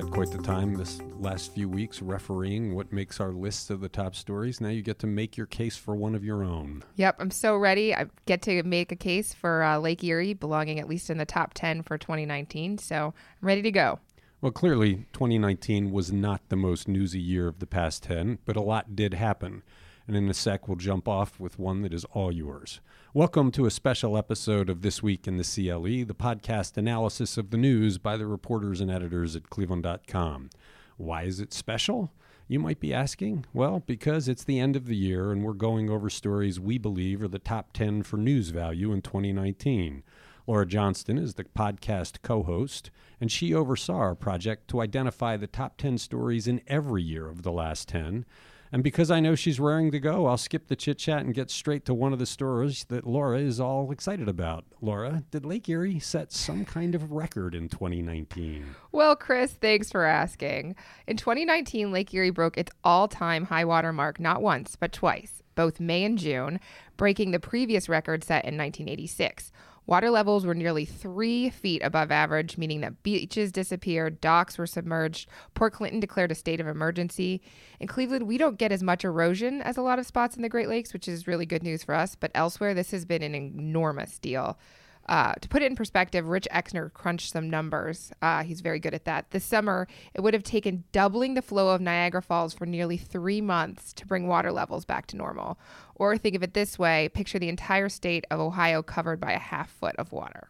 had quite the time this last few weeks refereeing what makes our list of the top stories. Now you get to make your case for one of your own. Yep, I'm so ready. I get to make a case for uh, Lake Erie belonging at least in the top 10 for 2019. So I'm ready to go. Well, clearly, 2019 was not the most newsy year of the past 10, but a lot did happen. And in a sec, we'll jump off with one that is all yours. Welcome to a special episode of This Week in the CLE, the podcast analysis of the news by the reporters and editors at Cleveland.com. Why is it special? You might be asking. Well, because it's the end of the year and we're going over stories we believe are the top 10 for news value in 2019. Laura Johnston is the podcast co host, and she oversaw our project to identify the top 10 stories in every year of the last 10. And because I know she's raring to go, I'll skip the chit chat and get straight to one of the stories that Laura is all excited about. Laura, did Lake Erie set some kind of record in 2019? Well, Chris, thanks for asking. In 2019, Lake Erie broke its all time high water mark not once, but twice, both May and June, breaking the previous record set in 1986. Water levels were nearly three feet above average, meaning that beaches disappeared, docks were submerged. Port Clinton declared a state of emergency. In Cleveland, we don't get as much erosion as a lot of spots in the Great Lakes, which is really good news for us. But elsewhere, this has been an enormous deal. Uh, to put it in perspective, Rich Exner crunched some numbers. Uh, he's very good at that. This summer, it would have taken doubling the flow of Niagara Falls for nearly three months to bring water levels back to normal. Or think of it this way picture the entire state of Ohio covered by a half foot of water.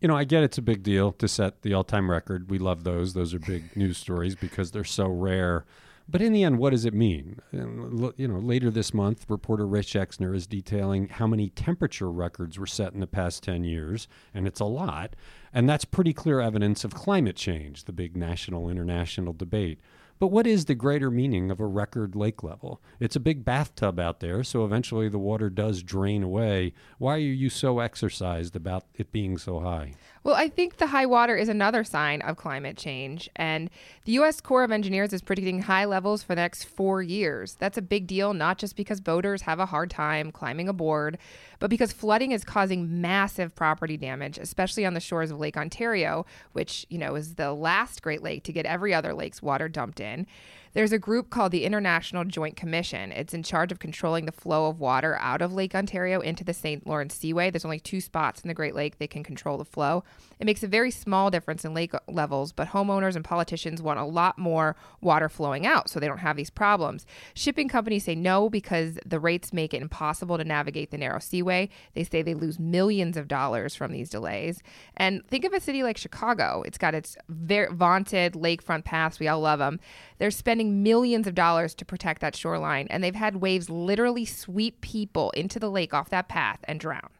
You know, I get it's a big deal to set the all time record. We love those. Those are big news stories because they're so rare. But in the end, what does it mean? You know, later this month, reporter Rich Exner is detailing how many temperature records were set in the past 10 years, and it's a lot. And that's pretty clear evidence of climate change, the big national international debate. But what is the greater meaning of a record lake level? It's a big bathtub out there, so eventually the water does drain away. Why are you so exercised about it being so high? Well, I think the high water is another sign of climate change. And the U.S. Corps of Engineers is predicting high levels for the next four years. That's a big deal, not just because boaters have a hard time climbing aboard, but because flooding is causing massive property damage, especially on the shores of Lake Ontario, which, you know, is the last Great Lake to get every other lake's water dumped in. There's a group called the International Joint Commission. It's in charge of controlling the flow of water out of Lake Ontario into the St. Lawrence Seaway. There's only two spots in the Great Lake they can control the flow. It makes a very small difference in lake levels, but homeowners and politicians want a lot more water flowing out so they don't have these problems. Shipping companies say no because the rates make it impossible to navigate the narrow seaway. They say they lose millions of dollars from these delays. And think of a city like Chicago. It's got its very vaunted lakefront paths. We all love them. They're spending millions of dollars to protect that shoreline, and they've had waves literally sweep people into the lake off that path and drown.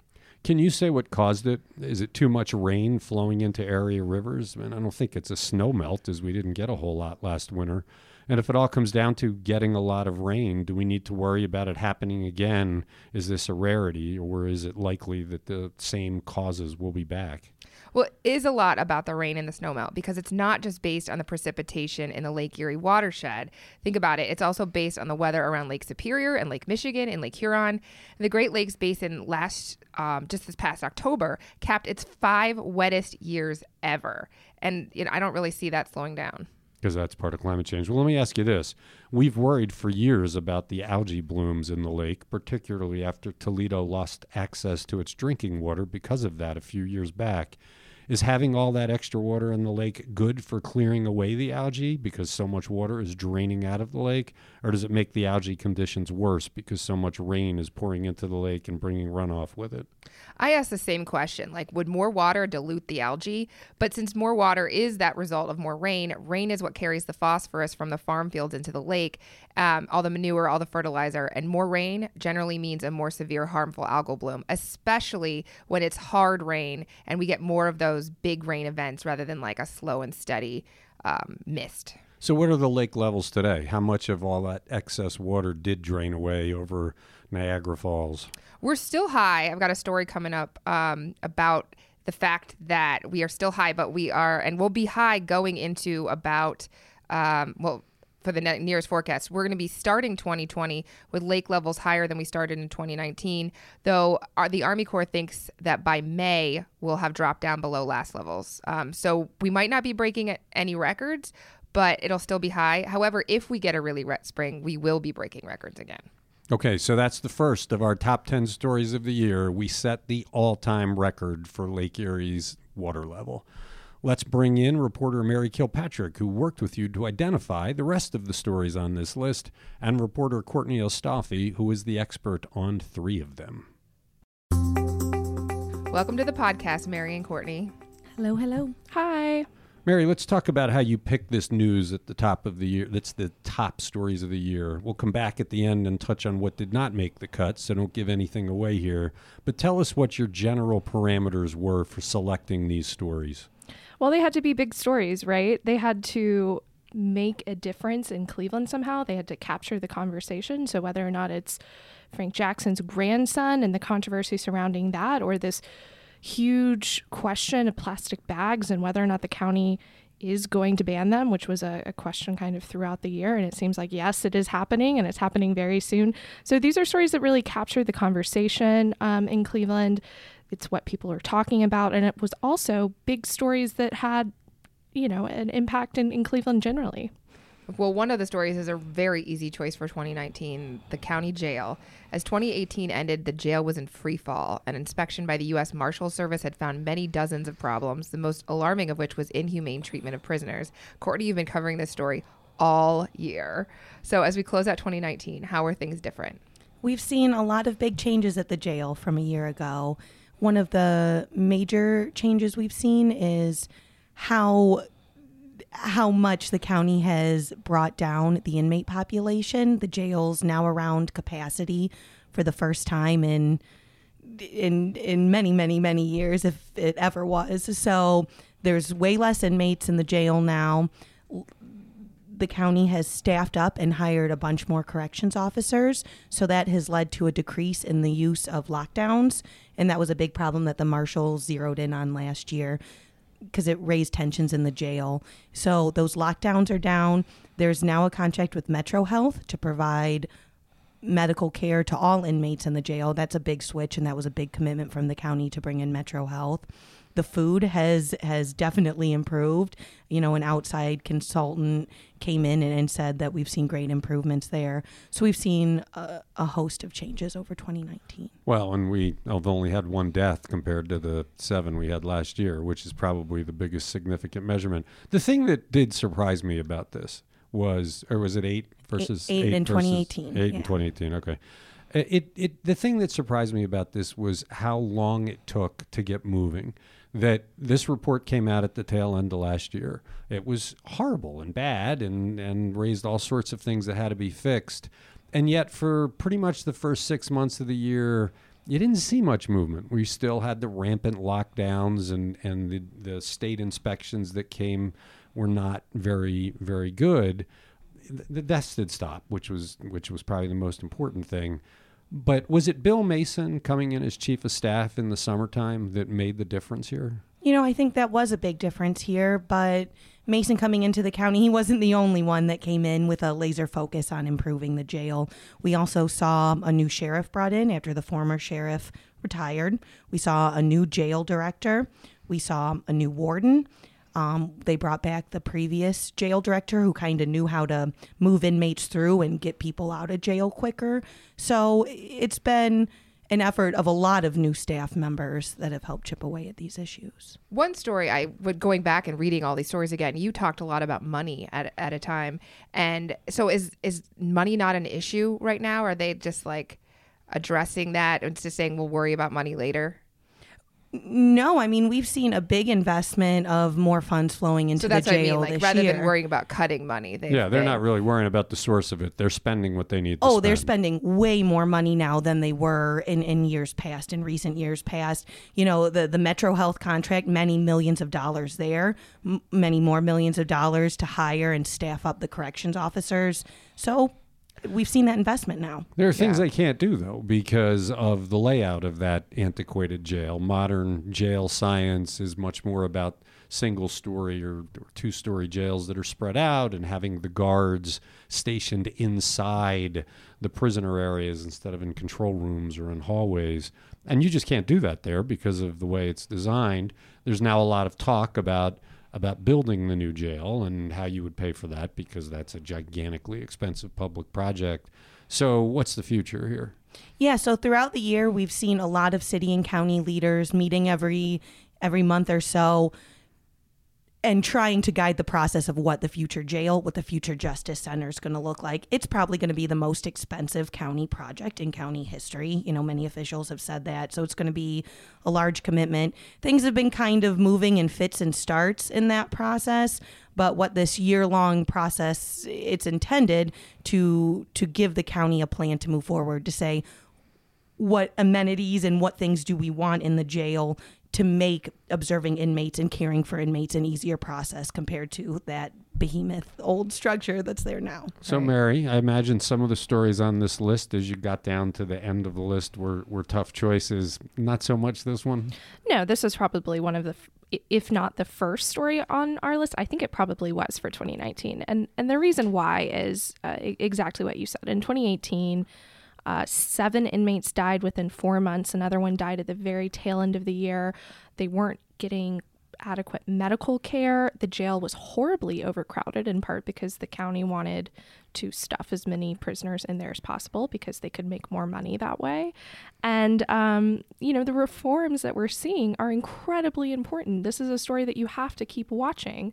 Can you say what caused it? Is it too much rain flowing into area rivers? I, mean, I don't think it's a snow melt, as we didn't get a whole lot last winter. And if it all comes down to getting a lot of rain, do we need to worry about it happening again? Is this a rarity, or is it likely that the same causes will be back? Well, it is a lot about the rain and the snowmelt because it's not just based on the precipitation in the Lake Erie watershed. Think about it, it's also based on the weather around Lake Superior and Lake Michigan and Lake Huron. The Great Lakes Basin last, um, just this past October, capped its five wettest years ever. And you know, I don't really see that slowing down because that's part of climate change. Well, let me ask you this. We've worried for years about the algae blooms in the lake, particularly after Toledo lost access to its drinking water because of that a few years back. Is having all that extra water in the lake good for clearing away the algae because so much water is draining out of the lake? Or does it make the algae conditions worse because so much rain is pouring into the lake and bringing runoff with it? I asked the same question like, would more water dilute the algae? But since more water is that result of more rain, rain is what carries the phosphorus from the farm fields into the lake, um, all the manure, all the fertilizer, and more rain generally means a more severe harmful algal bloom, especially when it's hard rain and we get more of those big rain events rather than like a slow and steady um, mist. So, what are the lake levels today? How much of all that excess water did drain away over Niagara Falls? We're still high. I've got a story coming up um, about the fact that we are still high, but we are, and we'll be high going into about, um, well, for the nearest forecast. We're going to be starting 2020 with lake levels higher than we started in 2019, though our, the Army Corps thinks that by May we'll have dropped down below last levels. Um, so we might not be breaking any records, but it'll still be high. However, if we get a really wet spring, we will be breaking records again. Okay, so that's the first of our top 10 stories of the year. We set the all time record for Lake Erie's water level. Let's bring in reporter Mary Kilpatrick, who worked with you to identify the rest of the stories on this list, and reporter Courtney Astolfi, who is the expert on three of them. Welcome to the podcast, Mary and Courtney. Hello, hello. Hi. Mary, let's talk about how you picked this news at the top of the year. That's the top stories of the year. We'll come back at the end and touch on what did not make the cut, so don't give anything away here. But tell us what your general parameters were for selecting these stories. Well, they had to be big stories, right? They had to make a difference in Cleveland somehow. They had to capture the conversation. So whether or not it's Frank Jackson's grandson and the controversy surrounding that, or this huge question of plastic bags and whether or not the county is going to ban them, which was a, a, question kind of throughout the year. And it seems like, yes, it is happening and it's happening very soon. So these are stories that really captured the conversation um, in Cleveland it's what people are talking about. And it was also big stories that had, you know, an impact in, in Cleveland generally. Well, one of the stories is a very easy choice for 2019 the county jail. As 2018 ended, the jail was in free fall. An inspection by the U.S. Marshal Service had found many dozens of problems, the most alarming of which was inhumane treatment of prisoners. Courtney, you've been covering this story all year. So, as we close out 2019, how are things different? We've seen a lot of big changes at the jail from a year ago one of the major changes we've seen is how how much the county has brought down the inmate population. The jail's now around capacity for the first time in in in many many many years if it ever was. So there's way less inmates in the jail now the county has staffed up and hired a bunch more corrections officers. So that has led to a decrease in the use of lockdowns. And that was a big problem that the marshals zeroed in on last year because it raised tensions in the jail. So those lockdowns are down. There's now a contract with Metro Health to provide medical care to all inmates in the jail. That's a big switch, and that was a big commitment from the county to bring in Metro Health the food has has definitely improved. You know, an outside consultant came in and, and said that we've seen great improvements there. So we've seen a, a, host of changes over 2019. Well, and we have only had one death compared to the seven we had last year, which is probably the biggest significant measurement. The thing that did surprise me about this was, or was it eight versus eight, eight, eight in 2018? Eight yeah. in 2018. Okay. It, it, the thing that surprised me about this was how long it took to get moving that this report came out at the tail end of last year. It was horrible and bad and, and raised all sorts of things that had to be fixed. And yet, for pretty much the first six months of the year, you didn't see much movement. We still had the rampant lockdowns and, and the, the state inspections that came were not very, very good. The, deaths did stop, which was which was probably the most important thing. But was it Bill Mason coming in as chief of staff in the summertime that made the difference here? You know, I think that was a big difference here, but Mason coming into the county, he wasn't the only one that came in with a laser focus on improving the jail. We also saw a new sheriff brought in after the former sheriff retired. We saw a new jail director. We saw a new warden. Um, they brought back the previous jail director who kind of knew how to move inmates through and get people out of jail quicker. So it's been an effort of a lot of new staff members that have helped chip away at these issues. One story I would going back and reading all these stories again, you talked a lot about money at, at a time. And so is is money not an issue right now? Are they just like addressing that and just saying we'll worry about money later? No, I mean we've seen a big investment of more funds flowing into so that's the jail what I mean. Like rather year. than worrying about cutting money, they, yeah, they're they, not really worrying about the source of it. They're spending what they need. oh, spend. they're spending way more money now than they were in, in years past, in recent years past. You know, the the Metro Health contract, many millions of dollars there, m- many more millions of dollars to hire and staff up the corrections officers. So we've seen that investment now. There are things yeah. they can't do though because of the layout of that antiquated jail. Modern jail science is much more about single story or, or two story jails that are spread out and having the guards stationed inside the prisoner areas instead of in control rooms or in hallways. And you just can't do that there because of the way it's designed. There's now a lot of talk about about building the new jail and how you would pay for that because that's a gigantically expensive public project. So, what's the future here? Yeah, so throughout the year, we've seen a lot of city and county leaders meeting every every month or so and trying to guide the process of what the future jail, what the future justice center is going to look like. It's probably going to be the most expensive county project in county history. You know, many officials have said that. So it's going to be a large commitment. Things have been kind of moving in fits and starts in that process, but what this year-long process it's intended to to give the county a plan to move forward to say what amenities and what things do we want in the jail to make observing inmates and caring for inmates an easier process compared to that behemoth old structure that's there now. So, Right. Mary, I imagine some of the stories on this list, as you got down to the end of the list, were, were tough choices. Not so much this one. No, this is probably one of the, if not the first story on our list. I think it probably was for 2019, and and the reason why is uh, exactly what you said. In 2018, uh, seven inmates died within four months. Another one died at the very tail end of the year. They weren't getting adequate medical care. The jail was horribly overcrowded, in part because the county wanted to stuff as many prisoners in there as possible because they could make more money that way. And, um, you know, the reforms that we're seeing are incredibly important. This is a story that you have to keep watching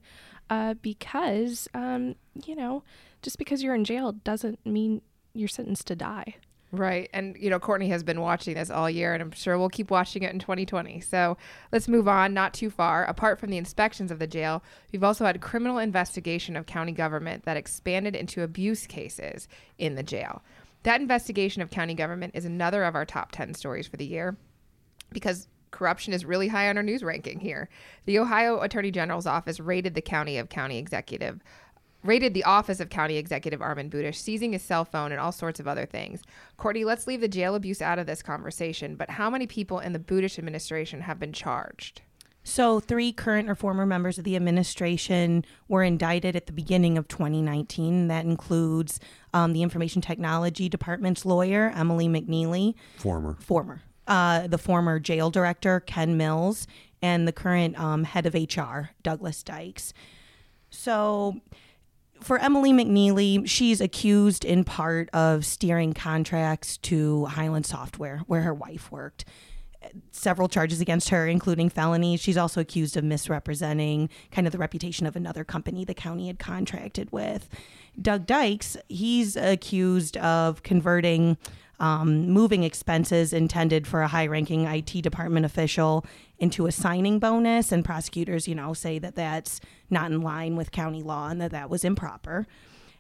uh, because, um, you know, just because you're in jail doesn't mean you're sentenced to die. Right. And, you know, Courtney has been watching this all year, and I'm sure we'll keep watching it in 2020. So let's move on, not too far. Apart from the inspections of the jail, we've also had criminal investigation of county government that expanded into abuse cases in the jail. That investigation of county government is another of our top 10 stories for the year because corruption is really high on our news ranking here. The Ohio Attorney General's office raided the county of county executive raided the office of county executive Armin Budish, seizing his cell phone and all sorts of other things. Courtney, let's leave the jail abuse out of this conversation, but how many people in the Budish administration have been charged? So, three current or former members of the administration were indicted at the beginning of 2019. That includes um, the Information Technology Department's lawyer, Emily McNeely, Former. former, uh, the former jail director, Ken Mills, and the current um, head of HR, Douglas Dykes. So, for Emily McNeely, she's accused in part of steering contracts to Hyland Software, where her wife worked. Several charges against her, including felonies. She's also accused of misrepresenting kind of the reputation of another company the county had contracted with. Doug Dykes, he's accused of converting um, moving expenses intended for a high ranking IT department official into a signing bonus. And prosecutors, you know, say that that's not in line with county law and that that was improper.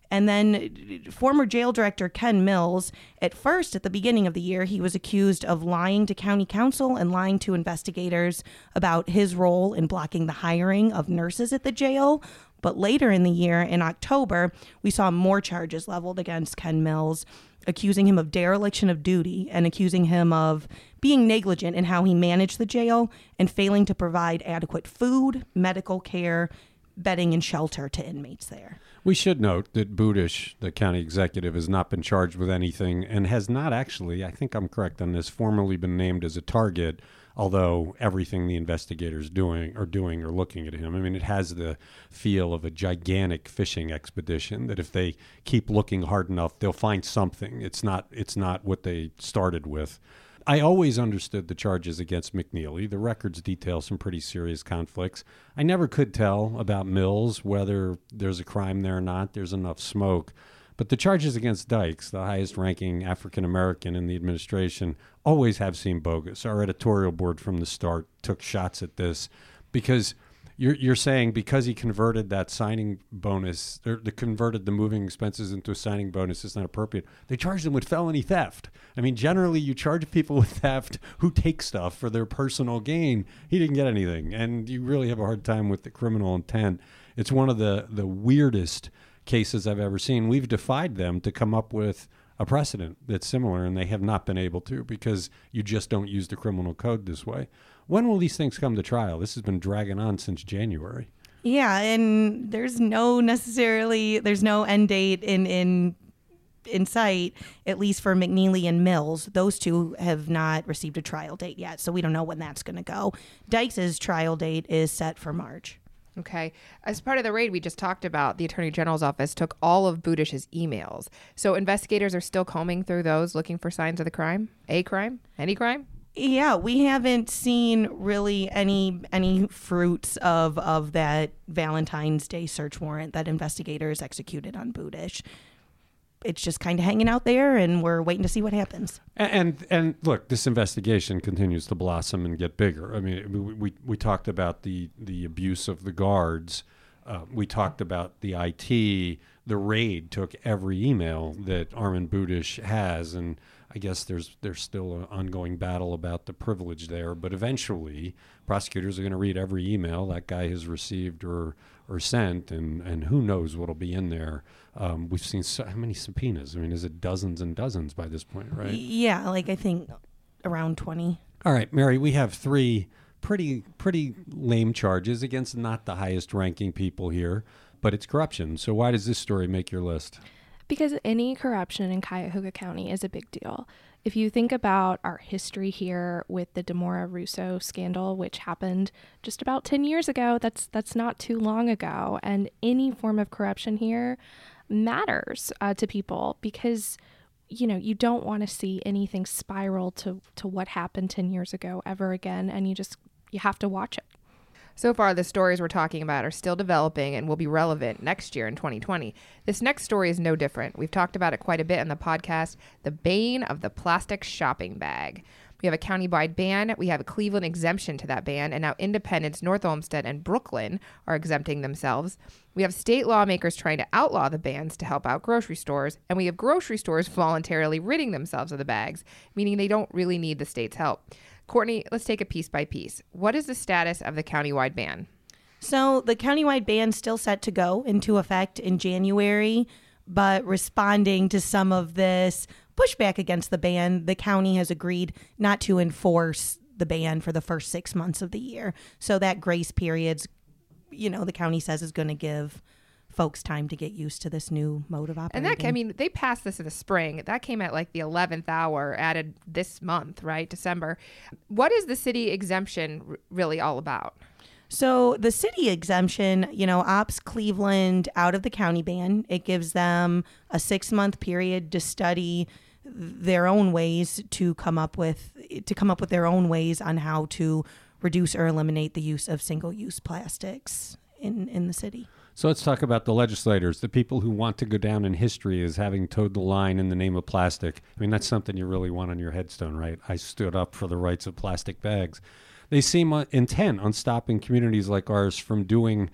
And then uh, former jail director Ken Mills, at first, at the beginning of the year, he was accused of lying to county council and lying to investigators about his role in blocking the hiring of nurses at the jail. But later in the year, in October, we saw more charges leveled against Ken Mills, accusing him of dereliction of duty and accusing him of being negligent in how he managed the jail and failing to provide adequate food, medical care, bedding, and shelter to inmates there. We should note that Budish, the county executive, has not been charged with anything and has not actually, I think I'm correct on this, formally been named as a target, although everything the investigators doing are doing are looking at him. I mean, it has the feel of a gigantic fishing expedition that if they keep looking hard enough, they'll find something. It's not it's not what they started with. I always understood the charges against McNeely. The records detail some pretty serious conflicts. I never could tell about Mills whether there's a crime there or not. There's enough smoke. But the charges against Dykes, the highest ranking African American in the administration, always have seemed bogus. Our editorial board from the start took shots at this because you're, you're saying because he converted that signing bonus, or the converted the moving expenses into a signing bonus is not appropriate. They charged him with felony theft. I mean, generally you charge people with theft who take stuff for their personal gain. He didn't get anything, and you really have a hard time with the criminal intent. It's one of the the weirdest cases I've ever seen. We've defied them to come up with a precedent that's similar, and they have not been able to because you just don't use the criminal code this way. When will these things come to trial? This has been dragging on since January. Yeah, and there's no necessarily there's no end date in in in sight, at least for McNeely and Mills. Those two have not received a trial date yet, so we don't know when that's going to go. Dykes' trial date is set for March. Okay. As part of the raid we just talked about, the Attorney General's office took all of Budish's emails. So investigators are still combing through those looking for signs of the crime? A crime? Any crime? Yeah, we haven't seen really any any fruits of of that Valentine's Day search warrant that investigators executed on Budish. It's just kind of hanging out there, and we're waiting to see what happens. And, and look, this investigation continues to blossom and get bigger. I mean, we we, we talked about the the abuse of the guards. Uh, we talked about the IT. The raid took every email that Armin Budish has, and I guess there's there's still an ongoing battle about the privilege there. But eventually, prosecutors are going to read every email that guy has received or or sent, and and who knows what'll be in there. Um, we've seen so, how many subpoenas? I mean, is it dozens and dozens by this point, right? Yeah, like I think around twenty. All right, Mary, we have three pretty pretty lame charges against not the highest ranking people here, but it's corruption. So why does this story make your list? Because any corruption in Cuyahoga County is a big deal. If you think about our history here with the Dimora Russo scandal, which happened just about 10 years ago, that's that's not too long ago, and any form of corruption here matters uh, to people because you know you don't want to see anything spiral to to what happened 10 years ago ever again and you just you have to watch it So far, the stories we're talking about are still developing and will be relevant next year in 2020. This next story is no different. We've talked about it quite a bit in the podcast The Bane of the Plastic Shopping Bag. We have a county-wide ban. We have a Cleveland exemption to that ban, and now Independence, North Olmsted, and Brooklyn are exempting themselves. We have state lawmakers trying to outlaw the bans to help out grocery stores, and we have grocery stores voluntarily ridding themselves of the bags, meaning they don't really need the state's help. Courtney, let's take it piece by piece. What is the status of the countywide ban? So the countywide ban is still set to go into effect in January, but responding to some of this pushback against the ban, the county has agreed not to enforce the ban for the first six months of the year. So that grace period's, you know, the county says is going to give folks time to get used to this new mode of operating. And that, I mean, they passed this in the spring. That came at like the 11th hour, added this month, right? December. What is the city exemption really all about? So the city exemption, you know, opts Cleveland out of the county ban. It gives them a six month period to study their own ways to come up with to come up with their own ways on how to reduce or eliminate the use of single use plastics in in the city. So let's talk about the legislators, the people who want to go down in history as having toed the line in the name of plastic. I mean, that's something you really want on your headstone, right? I stood up for the rights of plastic bags. They seem uh, intent on stopping communities like ours from doing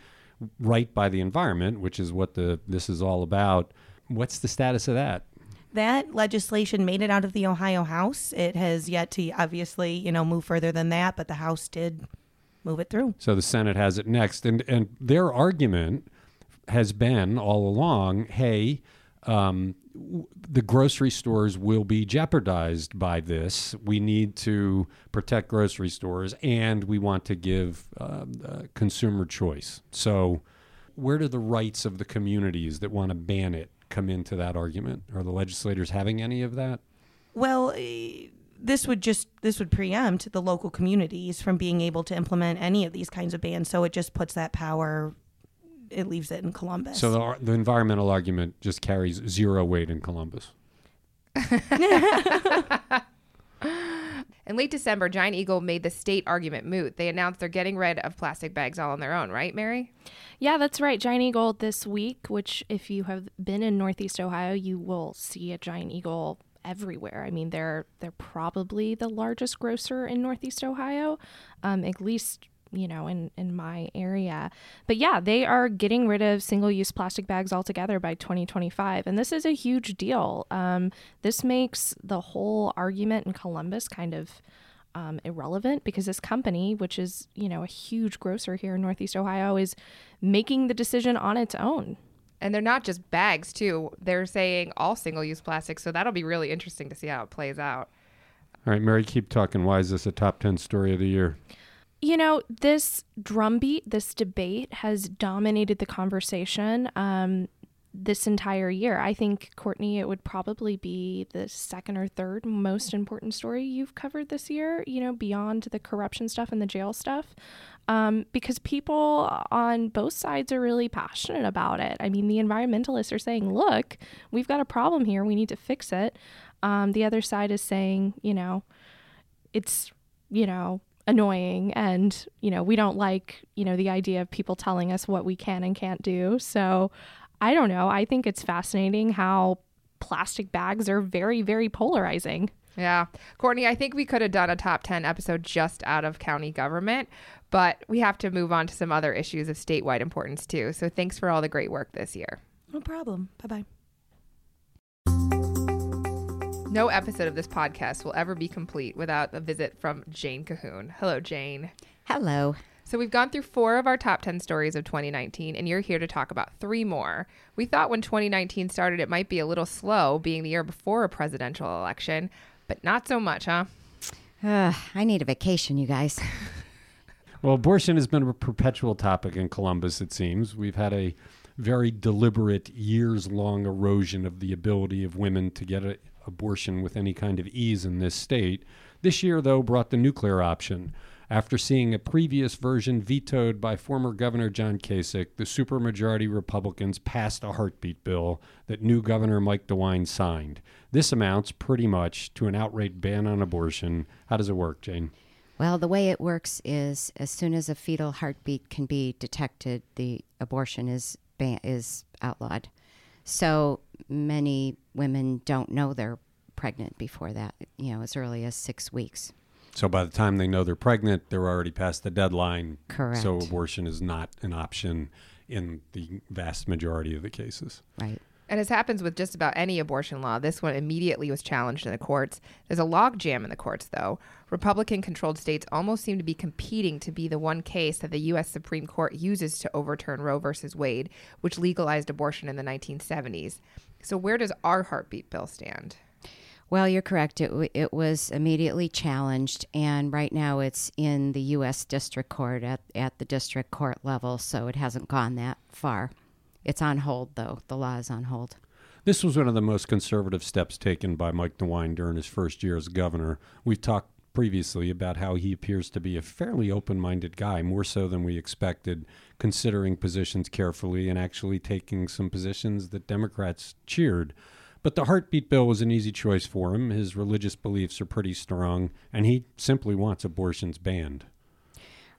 right by the environment, which is what the this is all about. What's the status of that? That legislation made it out of the Ohio House. It has yet to obviously, you know, move further than that, but the House did move it through. So the Senate has it next, and and their argument has been all along, hey, um, the grocery stores will be jeopardized by this. We need to protect grocery stores, and we want to give um, uh, consumer choice. So, where do the rights of the communities that want to ban it come into that argument? Are the legislators having any of that? Well, eh, this would just this would preempt the local communities from being able to implement any of these kinds of bans. So it just puts that power. It leaves it in Columbus. So the, the environmental argument just carries zero weight in Columbus. In late December, Giant Eagle made the state argument moot. They announced they're getting rid of plastic bags all on their own, right, Mary? Yeah, that's right. Giant Eagle this week, which if you have been in Northeast Ohio, you will see a Giant Eagle everywhere. I mean, they're they're probably the largest grocer in Northeast Ohio, um, at least you know in in my area. But yeah, they are getting rid of single-use plastic bags altogether by 2025, and this is a huge deal. Um, this makes the whole argument in Columbus kind of um, irrelevant because this company, which is you know a huge grocer here in Northeast Ohio, is making the decision on its own. And they're not just bags, too. They're saying all single use plastic. So that'll be really interesting to see how it plays out. All right, Mary, keep talking. Why is this a top 10 story of the year? You know, this drumbeat, this debate has dominated the conversation um, this entire year. I think, Courtney, it would probably be the second or third most important story you've covered this year, you know, beyond the corruption stuff and the jail stuff. um, because people on both sides are really passionate about it. I mean, the environmentalists are saying, look, we've got a problem here. We need to fix it. Um, the other side is saying, you know, it's, you know, annoying and, you know, we don't like, you know, the idea of people telling us what we can and can't do. So I don't know. I think it's fascinating how plastic bags are very, very polarizing. Yeah. Courtney, I think we could have done a top 10 episode just out of county government, but we have to move on to some other issues of statewide importance too. So thanks for all the great work this year. No problem. Bye bye. No episode of this podcast will ever be complete without a visit from Jane Cahoon. Hello, Jane. Hello. So we've gone through four of our top 10 stories of 2019, and you're here to talk about three more. We thought when 2019 started, it might be a little slow, being the year before a presidential election, but not so much, huh? Uh, I need a vacation, you guys. Well, abortion has been a perpetual topic in Columbus, it seems. We've had a very deliberate, years long erosion of the ability of women to get an abortion with any kind of ease in this state. This year, though, brought the nuclear option. After seeing a previous version vetoed by former Governor John Kasich, the supermajority Republicans passed a heartbeat bill that new Governor Mike DeWine signed. This amounts pretty much to an outright ban on abortion. How does it work, Jane? Well, the way it works is as soon as a fetal heartbeat can be detected, the abortion is ban- is outlawed. So many women don't know they're pregnant before that, you know, as early as six weeks. So by the time they know they're pregnant, they're already past the deadline. Correct. So abortion is not an option in the vast majority of the cases. Right. And as happens with just about any abortion law, this one immediately was challenged in the courts. There's a logjam in the courts, though. Republican controlled states almost seem to be competing to be the one case that the U.S. Supreme Court uses to overturn Roe versus Wade, which legalized abortion in the 1970s. So, where does our heartbeat bill stand? Well, you're correct. It, it was immediately challenged, and right now it's in the U.S. District Court at, at the district court level, so it hasn't gone that far. It's on hold, though. The law is on hold. This was one of the most conservative steps taken by Mike DeWine during his first year as governor. We've talked previously about how he appears to be a fairly open minded guy, more so than we expected, considering positions carefully and actually taking some positions that Democrats cheered. But the heartbeat bill was an easy choice for him. His religious beliefs are pretty strong, and he simply wants abortions banned.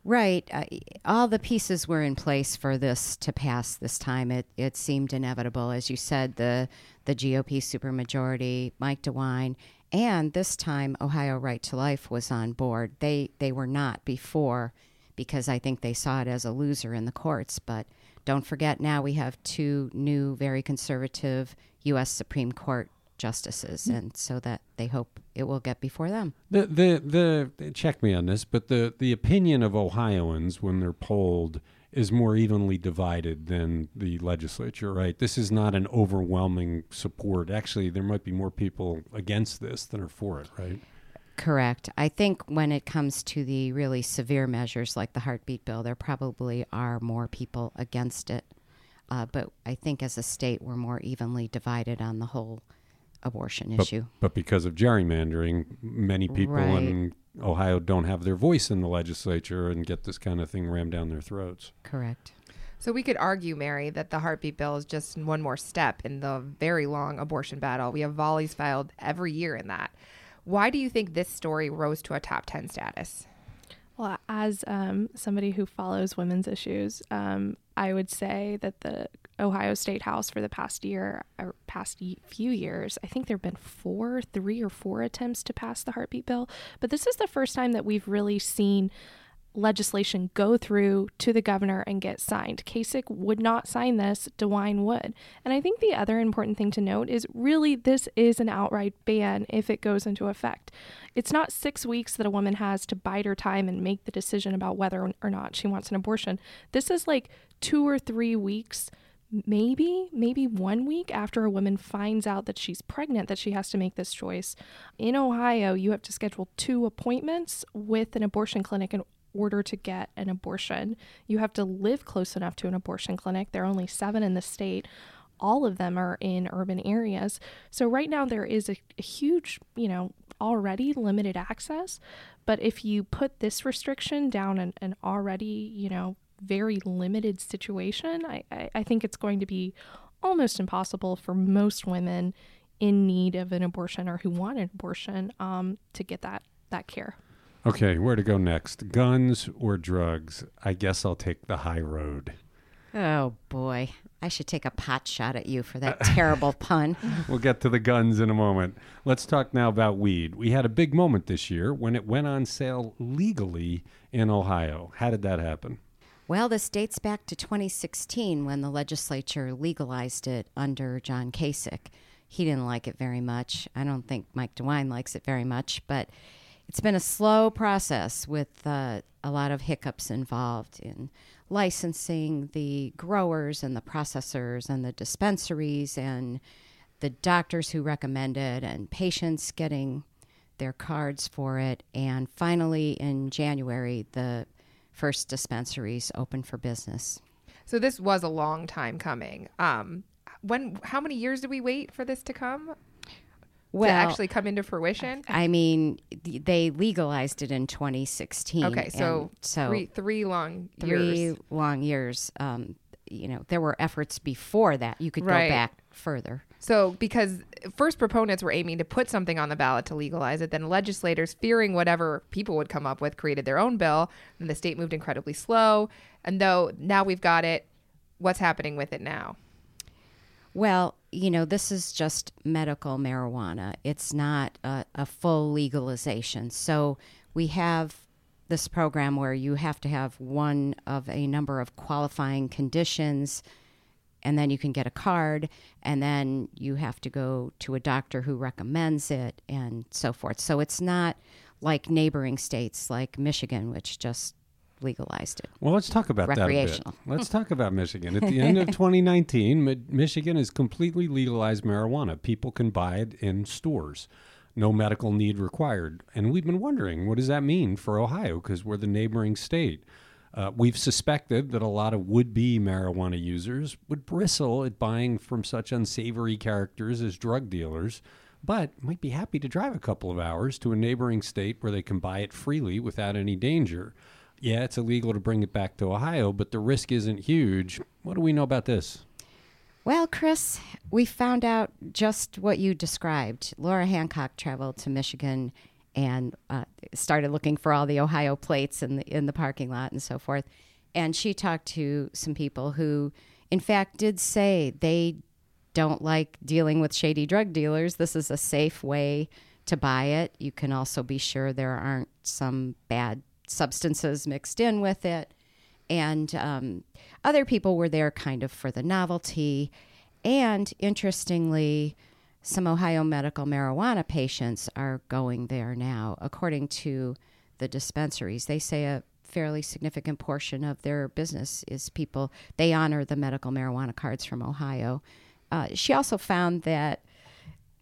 Right. Uh, all the pieces were in place for this to pass this time. It it seemed inevitable, as you said. The the GOP supermajority, Mike DeWine, and this time Ohio Right to Life was on board. They they were not before, because I think they saw it as a loser in the courts. But don't forget, now we have two new, very conservative U.S. Supreme Court justices, and so that they hope it will get before them. The, the the check me on this, but the the opinion of Ohioans when they're polled is more evenly divided than the legislature, right? This is not an overwhelming support. Actually, there might be more people against this than are for it, right? Correct. I think when it comes to the really severe measures like the heartbeat bill, there probably are more people against it. Uh, but I think as a state, we're more evenly divided on the whole abortion But, issue. but because of gerrymandering, many people Right. in Ohio don't have their voice in the legislature and get this kind of thing rammed down their throats. Correct. So we could argue, Mary, that the heartbeat bill is just one more step in the very long abortion battle. We have volleys filed every year in that. Why do you think this story rose to a top 10 status? Well, as um, somebody who follows women's issues, um, I would say that the Ohio State House for the past year or past few years, I think there have been four, three or four attempts to pass the heartbeat bill. But this is the first time that we've really seen legislation go through to the governor and get signed. Kasich would not sign this, DeWine would. And I think the other important thing to note is really this is an outright ban if it goes into effect. It's not six weeks that a woman has to bide her time and make the decision about whether or not she wants an abortion. This is like two or three weeks maybe maybe one week after a woman finds out that she's pregnant that she has to make this choice. In ohio you have to schedule two appointments with an abortion clinic in order to get an abortion. You have to live close enough to an abortion clinic. There are only seven in the state. All of them are in urban areas. So right now there is a, a huge you know already limited access. But if you put this restriction down an, an already, you know, very limited situation, I, I, I think it's going to be almost impossible for most women in need of an abortion or who want an abortion um, to get that that care. Okay, where to go next? Guns or drugs? I guess I'll take the high road. Oh boy, I should take a pot shot at you for that terrible pun. We'll get to the guns in a moment. Let's talk now about weed. We had a big moment this year when it went on sale legally in Ohio. How did that happen? Well, this dates back to 2016 when the legislature legalized it under John Kasich. He didn't like it very much. I don't think Mike DeWine likes it very much, but it's been a slow process with uh, a lot of hiccups involved in licensing the growers and the processors and the dispensaries and the doctors who recommend it and patients getting their cards for it. And finally, in January, the first dispensaries open for business. So this was a long time coming. Um, when? How many years did we wait for this to come? Well, to actually come into fruition. I mean, they legalized it in 2016. Okay, so so three three long three years. long years. Um, you know, there were efforts before that. You could Right. go back further. So because first proponents were aiming to put something on the ballot to legalize it, then legislators, fearing whatever people would come up with, created their own bill, and the state moved incredibly slow. And though now we've got it, what's happening with it now? Well, you know, this is just medical marijuana. It's not a, a full legalization. So we have this program where you have to have one of a number of qualifying conditions, and then you can get a card, and then you have to go to a doctor who recommends it, and so forth. So it's not like neighboring states like Michigan, which just legalized it. Well, let's talk about that a bit. Recreational. Let's talk about Michigan. At the end of 2019, Mi- Michigan has completely legalized marijuana. People can buy it in stores. No medical need required. And we've been wondering, what does that mean for Ohio? Because we're the neighboring state. Uh, we've suspected that a lot of would be marijuana users would bristle at buying from such unsavory characters as drug dealers, but might be happy to drive a couple of hours to a neighboring state where they can buy it freely without any danger. Yeah, it's illegal to bring it back to Ohio, but the risk isn't huge. What do we know about this? Well, Chris, we found out just what you described. Laura Hancock traveled to Michigan and uh, started looking for all the Ohio plates in the in the parking lot and so forth. And she talked to some people who, in fact, did say they don't like dealing with shady drug dealers. This is a safe way to buy it. You can also be sure there aren't some bad substances mixed in with it and um, other people were there kind of for the novelty. And interestingly, some Ohio medical marijuana patients are going there now, according to the dispensaries. They say a fairly significant portion of their business is people, they honor the medical marijuana cards from Ohio. Uh, she also found that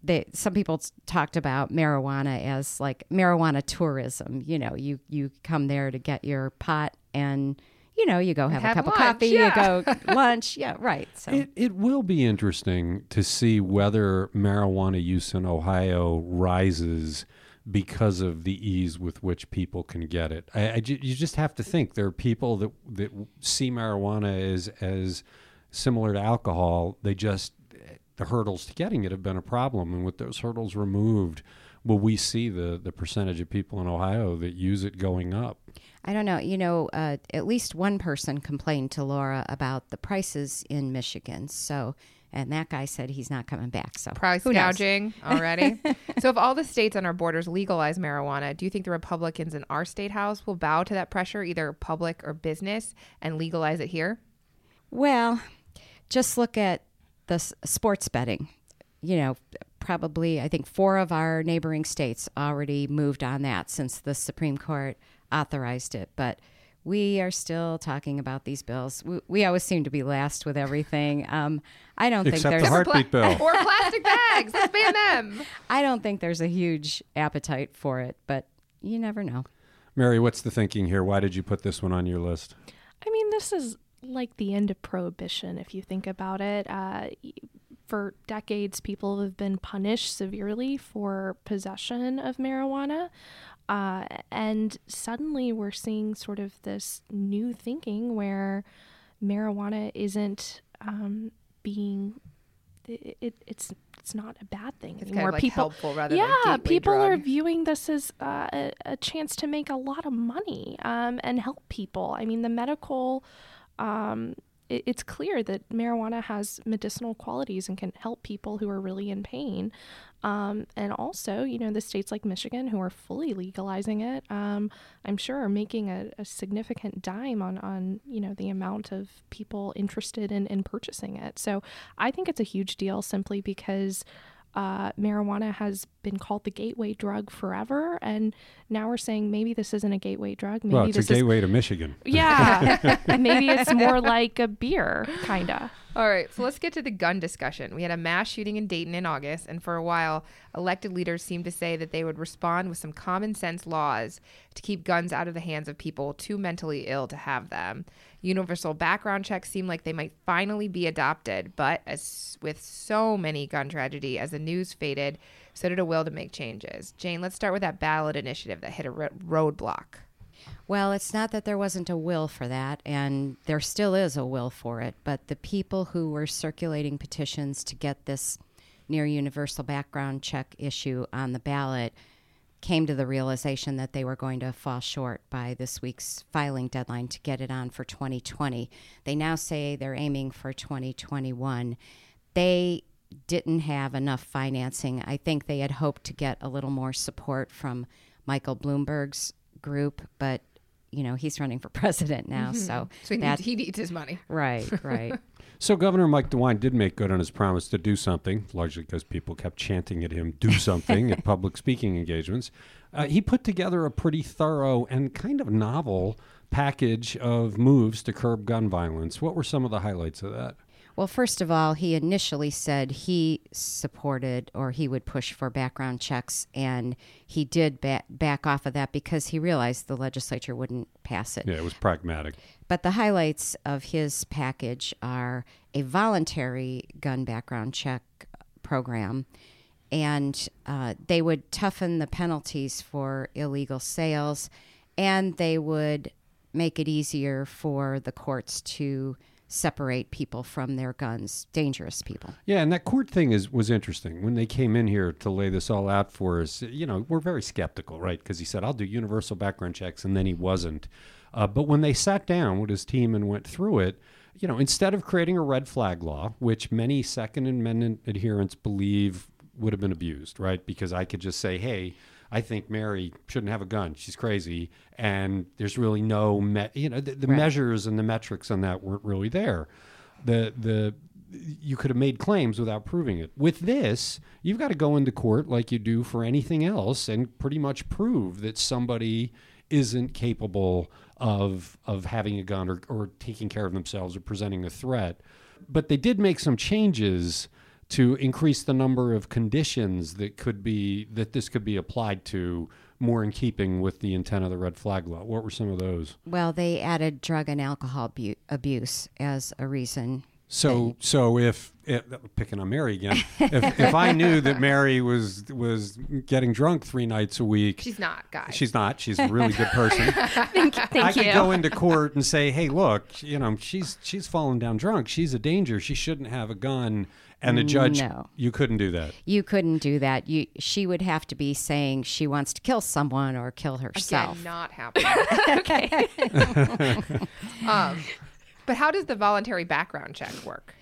they some people talked about marijuana as like marijuana tourism. You know, you you come there to get your pot and you know you go have, Have a cup lunch, of coffee, yeah. you go lunch. Yeah, right. So It, it will be interesting to see whether marijuana use in Ohio rises because of the ease with which people can get it. I, I ju- you just have to think there are people that that see marijuana as as similar to alcohol. They just the hurdles to getting it have been a problem, and with those hurdles removed, will we see the the percentage of people in Ohio that use it going up? I don't know. You know, uh, at least one person complained to Laura about the prices in Michigan. So, and that guy said he's not coming back. So Price gouging already. so, if all the states on our borders legalize marijuana, do you think the Republicans in our state house will bow to that pressure, either public or business, and legalize it here? Well, just look at the s- sports betting. You know, probably I think four of our neighboring states already moved on that since the Supreme Court authorized it. But we are still talking about these bills. We, we always seem to be last with everything. Um, I don't think there's the heartbeat bill. or plastic bags. Let's ban them. I don't think there's a huge appetite for it, but you never know. Mary, what's the thinking here? Why did you put this one on your list? I mean, this is like the end of prohibition if you think about it. Uh, for decades, people have been punished severely for possession of marijuana. Uh, and suddenly we're seeing sort of this new thinking where marijuana isn't um, being it, it, it's it's not a bad thing It's anymore. kind of like people, helpful rather yeah, people are viewing this as uh, a, a chance to make a lot of money um, and help people. I mean, the medical. Um, it, it's clear that marijuana has medicinal qualities and can help people who are really in pain. Um, and also, you know, the states like Michigan who are fully legalizing it, um, I'm sure are making a, a significant dime on, on, you know, the amount of people interested in, in purchasing it. So I think it's a huge deal simply because uh, marijuana has been called the gateway drug forever. And now we're saying maybe this isn't a gateway drug. Maybe well, it's a this is gateway to Michigan. yeah. Maybe it's more like a beer, kind of. All right, so let's get to the gun discussion. We had a mass shooting in Dayton in August, and for a while, elected leaders seemed to say that they would respond with some common sense laws to keep guns out of the hands of people too mentally ill to have them. Universal background checks seem like they might finally be adopted, but as with so many gun tragedy, as the news faded, so did a will to make changes. Jane, let's start with that ballot initiative that hit a ro- roadblock. Well, it's not that there wasn't a will for that, and there still is a will for it, but the people who were circulating petitions to get this near universal background check issue on the ballot came to the realization that they were going to fall short by this week's filing deadline to get it on for 2020. They now say they're aiming for 2021. They didn't have enough financing. I think they had hoped to get a little more support from Michael Bloomberg's group, but you know, he's running for president now, mm-hmm. so So he that needs, he needs his money. right, right. So Governor Mike DeWine did make good on his promise to do something, largely because people kept chanting at him, "Do something" at public speaking engagements. Uh, he put together a pretty thorough and kind of novel package of moves to curb gun violence. What were some of the highlights of that? Well, first of all, he initially said he supported or he would push for background checks, and he did ba- back off of that because he realized the legislature wouldn't pass it. Yeah, it was pragmatic. But the highlights of his package are a voluntary gun background check program, and uh, they would toughen the penalties for illegal sales, and they would make it easier for the courts to separate people from their guns, dangerous people. Yeah, and that court thing is was interesting. When they came in here to lay this all out for us, you know, we're very skeptical, right? Because he said, "I'll do universal background checks," and then he wasn't. Uh, but when they sat down with his team and went through it, you know, instead of creating a red flag law, which many Second Amendment adherents believe would have been abused, right? Because I could just say, "Hey." I think Mary shouldn't have a gun. She's crazy, and there's really no, me- you know, the, the Right. measures and the metrics on that weren't really there. The the you could have made claims without proving it. With this, you've got to go into court like you do for anything else and pretty much prove that somebody isn't capable of of having a gun or, or taking care of themselves or presenting a threat. But they did make some changes to increase the number of conditions that could be that this could be applied to more in keeping with the intent of the red flag law. What were some of those? Well, they added drug and alcohol abu- abuse as a reason. So, so if, if picking on Mary again, if, if I knew that Mary was was getting drunk three nights a week, She's not, guys. she's not. She's a really good person. Thank, thank I you. could go into court and say, "Hey, look, you know, she's she's fallen down drunk. She's a danger. She shouldn't have a gun." And the judge, No. you couldn't do that. You couldn't do that. You she would have to be saying she wants to kill someone or kill herself. Again, not happening. okay. um, but how does the voluntary background check work?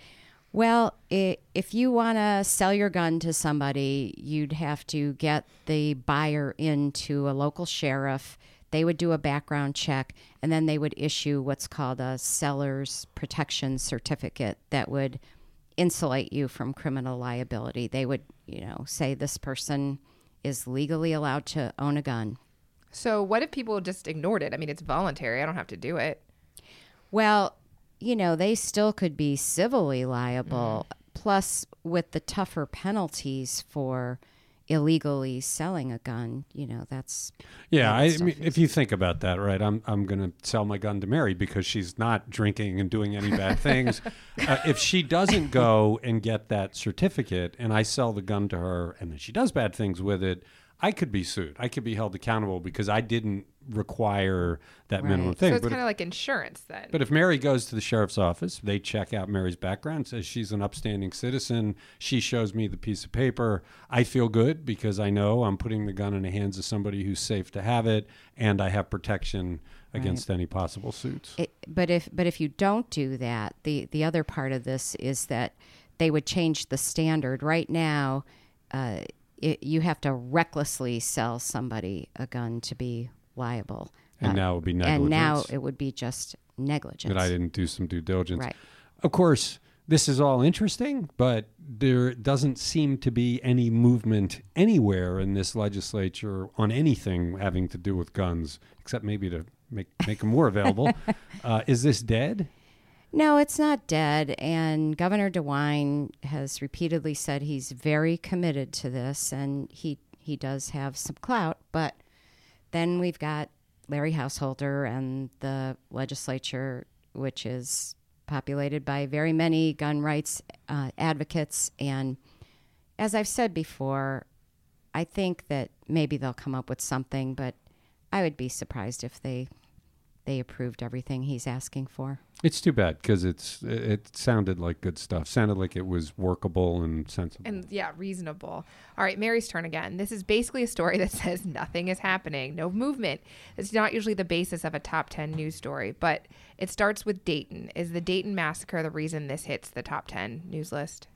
Well, i if you want to sell your gun to somebody, you'd have to get the buyer into a local sheriff. They would do a background check, and then they would issue what's called a seller's protection certificate that would insulate you from criminal liability. They would, you know, say this person is legally allowed to own a gun. So what if people just ignored it? I mean, it's voluntary. I don't have to do it. Well, you know, they still could be civilly liable. Mm-hmm. Plus, with the tougher penalties for illegally selling a gun, you know, that's Yeah, I mean, if you think about that, right? I'm I'm going to sell my gun to Mary because she's not drinking and doing any bad things. uh, if she doesn't go and get that certificate, and I sell the gun to her, and then she does bad things with it, I could be sued. I could be held accountable because I didn't require that minimum thing. So it's kind of like insurance then. But if Mary goes to the sheriff's office, they check out Mary's background, says she's an upstanding citizen. She shows me the piece of paper. I feel good because I know I'm putting the gun in the hands of somebody who's safe to have it, and I have protection against any possible suits. It, but if but if you don't do that, the the other part of this is that they would change the standard. Right now, uh, it, you have to recklessly sell somebody a gun to be liable. and Uh, now it would be negligence. and now it would be just negligence. that I didn't do some due diligence. Right. Of course, this is all interesting, but there doesn't seem to be any movement anywhere in this legislature on anything having to do with guns, except maybe to make make them more available. uh, is this dead? No, it's not dead. And Governor DeWine has repeatedly said he's very committed to this, and he he does have some clout. But then we've got Larry Householder and the legislature, which is populated by very many gun rights uh, advocates. And as I've said before, I think that maybe they'll come up with something, but I would be surprised if they they approved everything he's asking for. It's too bad because it's it, it sounded like good stuff. Sounded like it was workable and sensible. and yeah, reasonable. All right, Mary's turn again. This is basically a story that says nothing is happening, no movement. It's not usually the basis of a top 10 news story, but it starts with Dayton. Is the Dayton massacre the reason this hits the top 10 news list?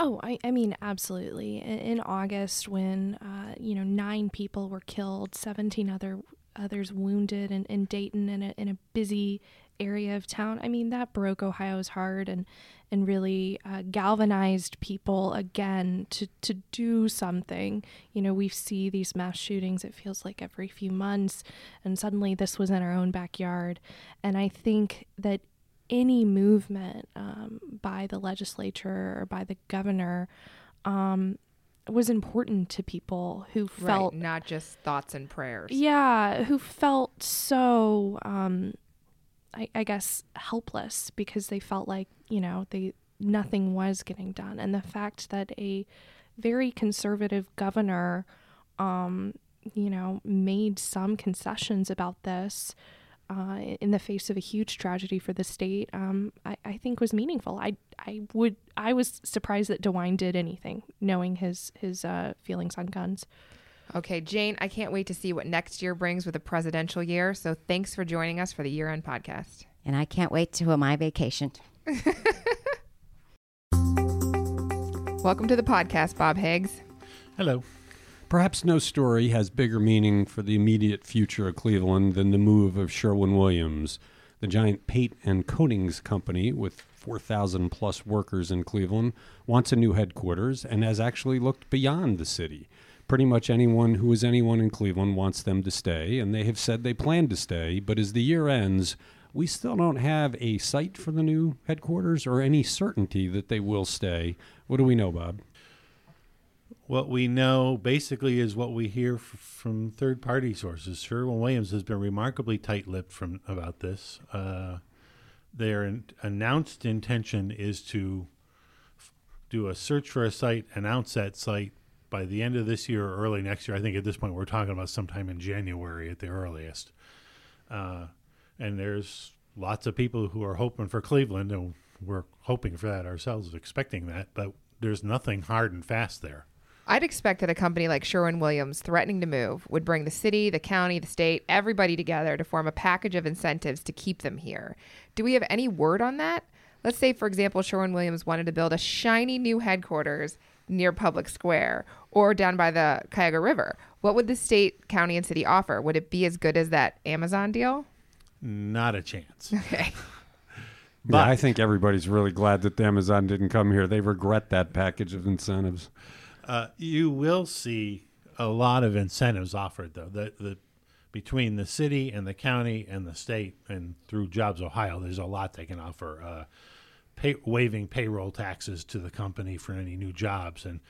Oh, I, I mean, absolutely. In, in August, when uh, you know nine people were killed, seventeen other others wounded in, in Dayton in a in a busy area of town. I mean, that broke Ohio's heart and and really uh, galvanized people again to to do something. You know, we see these mass shootings. It feels like every few months, and suddenly this was in our own backyard. And I think that any movement um, by the legislature or by the governor um, was important to people who felt right, not just thoughts and prayers. yeah who felt so um, I, I guess helpless because they felt like you know they nothing was getting done and the fact that a very conservative governor um, you know made some concessions about this uh, in the face of a huge tragedy for the state, um, I, I think was meaningful. I I would I was surprised that DeWine did anything, knowing his his uh, feelings on guns. Okay, Jane, I can't wait to see what next year brings with a presidential year. So thanks for joining us for the year end podcast. And I can't wait to my vacation. Welcome to the podcast, Bob Higgs. Hello. Perhaps no story has bigger meaning for the immediate future of Cleveland than the move of Sherwin Williams. The giant paint and coatings company with 4,000 plus workers in Cleveland wants a new headquarters and has actually looked beyond the city. Pretty much anyone who is anyone in Cleveland wants them to stay, and they have said they plan to stay. But as the year ends, we still don't have a site for the new headquarters or any certainty that they will stay. What do we know, Bob? What we know basically is what we hear f- from third party sources. Sherwin Williams has been remarkably tight lipped from about this. Uh, their in- announced intention is to f- do a search for a site, announce that site by the end of this year or early next year. I think at this point we're talking about sometime in January at the earliest. Uh, and there's lots of people who are hoping for Cleveland, and we're hoping for that ourselves, expecting that, but there's nothing hard and fast there. I'd expect that a company like Sherwin Williams threatening to move would bring the city, the county, the state, everybody together to form a package of incentives to keep them here. Do we have any word on that? Let's say, for example, Sherwin Williams wanted to build a shiny new headquarters near Public Square or down by the Cuyahoga River. What would the state, county, and city offer? Would it be as good as that Amazon deal? Not a chance. Okay. yeah, I think everybody's really glad that Amazon didn't come here. They regret that package of incentives. Uh, you will see a lot of incentives offered, though. The, the between the city and the county and the state and through Jobs Ohio, there's a lot they can offer. Uh, pay, waiving payroll taxes to the company for any new jobs, and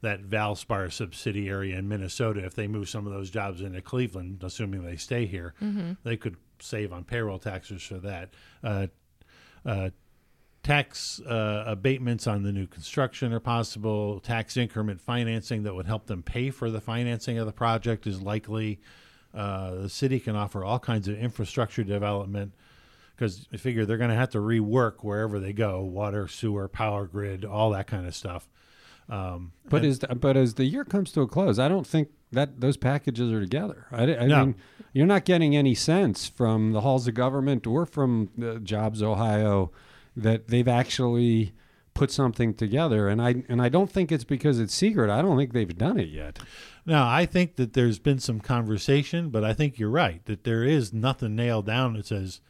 that Valspar subsidiary in Minnesota, if they move some of those jobs into Cleveland, assuming they stay here, they could save on payroll taxes for that. Uh, uh, tax uh, abatements on the new construction are possible. Tax increment financing that would help them pay for the financing of the project is likely. Uh, the city can offer all kinds of infrastructure development because I figure they're going to have to rework wherever they go water, sewer, power grid, all that kind of stuff. Um, But and- as the, but as the year comes to a close, I don't think that those packages are together. I, I No. mean, you're not getting any sense from the halls of government or from Jobs Ohio that they've actually put something together. And I and I don't think it's because it's secret. I don't think they've done it yet. No, I think that there's been some conversation, but I think you're right that there is nothing nailed down that says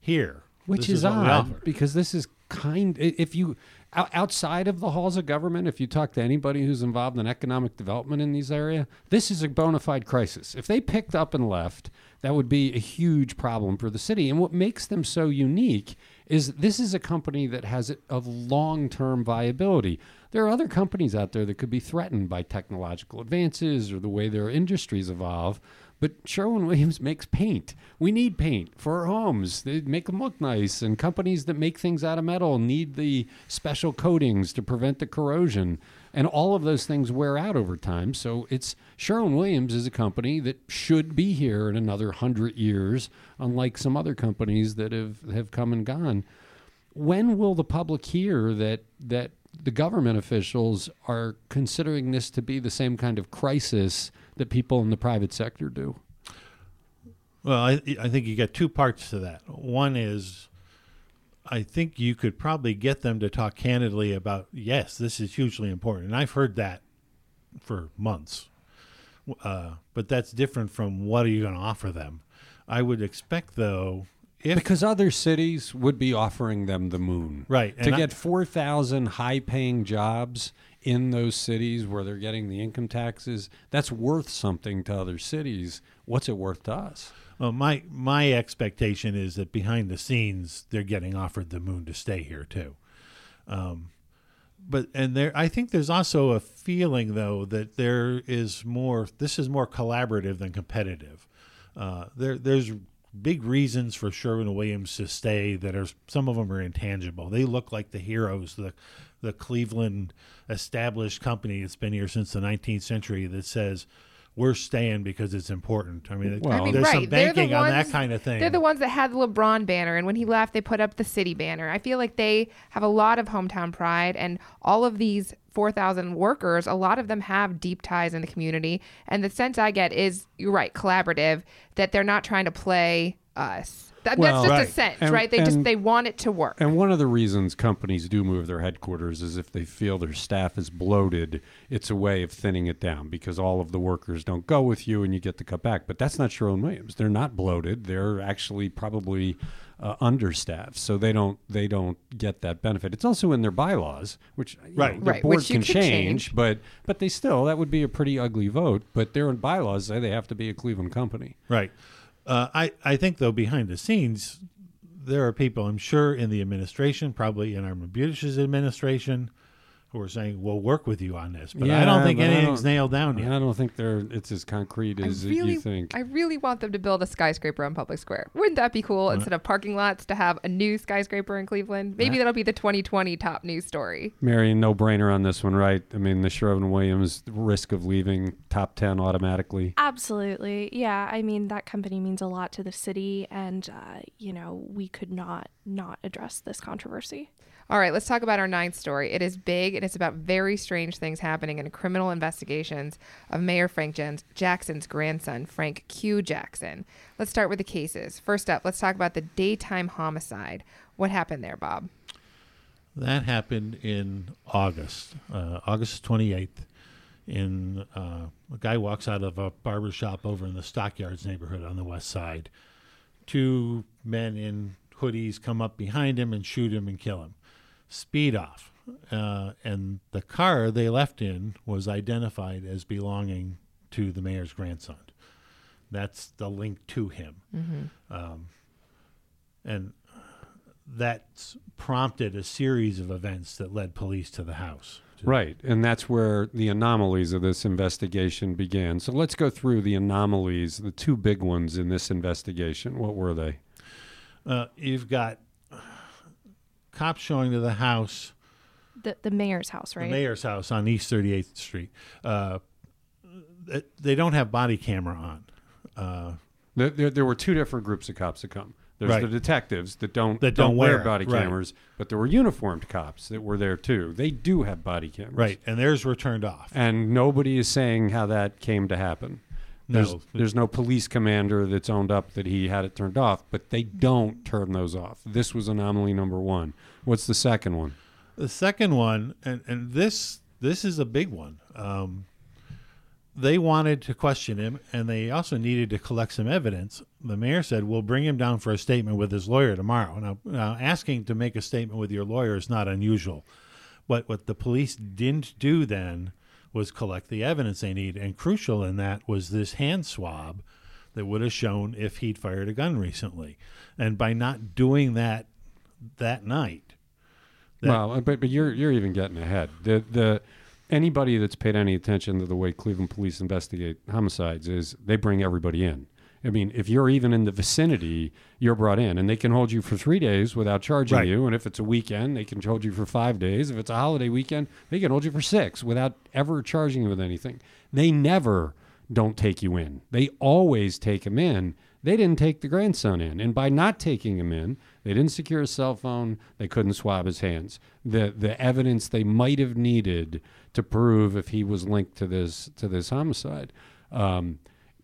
here, which this is, odd because this is kind if you outside of the halls of government if you talk to anybody who's involved in economic development in these area this is a bona fide crisis if they picked up and left that would be a huge problem for the city and what makes them so unique is this is a company that has a- long-term viability there are other companies out there that could be threatened by technological advances or the way their industries evolve but Sherwin Williams makes paint. We need paint for our homes. They make them look nice. And companies that make things out of metal need the special coatings to prevent the corrosion. And all of those things wear out over time. So it's Sherwin Williams is a company that should be here in another hundred years, unlike some other companies that have, have come and gone. When will the public hear that that the government officials are considering this to be the same kind of crisis that people in the private sector do? Well, I, I think you got two parts to that. One is, I think you could probably get them to talk candidly about, yes, this is hugely important. And I've heard that for months. Uh, but that's different from what are you going to offer them? I would expect, though, if because other cities would be offering them the moon. Right, To get 4,000 high paying jobs in those cities where they're getting the income taxes, that's worth something to other cities. What's it worth to us? Well, my my expectation is that behind the scenes they're getting offered the moon to stay here too. Um, but and there, I think there's also a feeling though that there is more. This is more collaborative than competitive. Uh, there there's big reasons for Sherwin Williams to stay that are some of them are intangible. They look like the heroes, the the Cleveland established company that's been here since the 19th century that says we're staying because it's important. I mean, Well, I mean, there's right. some they're the banking on that kind of thing. They're the ones that had the LeBron banner, and when he left, they put up the city banner. I feel like they have a lot of hometown pride, and all of these 4,000 workers, a lot of them have deep ties in the community. And the sense I get is, you're right, collaborative, that they're not trying to play us. That, Well, that's just Right. a sense, And- right? They just they want it to work. And one of the reasons companies do move their headquarters is if they feel their staff is bloated, it's a way of thinning it down because all of the workers don't go with you and you get to cut back. But that's not Sherwin Williams. They're not bloated. They're actually probably uh, understaffed, so they don't they don't get that benefit. It's also in their bylaws, which you know, Right. the Right, board which can could change, change. but but they still that would be a pretty ugly vote. But their bylaws say they have to be a Cleveland company. Right. Uh, I, I think, though, behind the scenes, there are people, I'm sure, in the administration, probably in Budish's administration, who are saying, we'll work with you on this. But I don't think anything's don't- nailed down yet. I don't think they're it's as concrete as really, you think. I really want them to build a skyscraper on Public Square. Wouldn't that be cool? Instead of parking lots, to have a new skyscraper in Cleveland. Maybe that'll be the 2020 top news story. Marion, no brainer on this one, right? I mean, the Sherwin Williams risk of leaving top 10 automatically. Absolutely. Yeah. I mean, that company means a lot to the city, and, uh, you know, we could not not address this controversy. All right, let's talk about our ninth story. It is big and it's about very strange things happening in criminal investigations of Mayor Frank Jens- Jackson's grandson, Frank Q. Jackson. Let's start with the cases. First up, let's talk about the daytime homicide. What happened there, Bob? That happened in August, uh, August 28th. In uh, a guy walks out of a barber shop over in the Stockyards neighborhood on the west side. Two men in hoodies come up behind him and shoot him and kill him. Speed off, uh, and the car they left in was identified as belonging to the mayor's grandson. That's the link to him. Um, and that's prompted a series of events that led police to the house. Right. And that's where the anomalies of this investigation began. So let's go through the anomalies, the two big ones in this investigation. What were they? Uh, you've got cops showing to the house, The the mayor's house, right? the mayor's house on East 38th Street. Uh, they don't have body camera on. Uh, There, there, there were two different groups of cops that come. There's Right. the detectives that don't That don't wear wear it, body right. cameras, but there were uniformed cops that were there too. They do have body cameras, right, and theirs were turned off. And nobody is saying how that came to happen. There's, No. there's no police commander that's owned up that he had it turned off, but they don't turn those off. This was anomaly number one. What's the second one? The second one, and, and this this is a big one. Um, they wanted to question him, and they also needed to collect some evidence. The mayor said, "We'll bring him down for a statement with his lawyer tomorrow." Now, now asking to make a statement with your lawyer is not unusual, but what the police didn't do then was collect the evidence they need, and crucial in that was this hand swab that would have shown if he'd fired a gun recently. And by not doing that that night, that- well, but but you're you're even getting ahead. The the anybody that's paid any attention to the way Cleveland police investigate homicides is they bring everybody in. I mean, if you're even in the vicinity, you're brought in, and they can hold you for three days without charging Right. you. And if it's a weekend, they can hold you for five days. If it's a holiday weekend, they can hold you for six without ever charging you with anything. They never don't take you in. They always take him in. They didn't take the grandson in, and by not taking him in, they didn't secure his cell phone. They couldn't swab his hands. The the evidence they might have needed to prove if he was linked to this to this homicide. Um,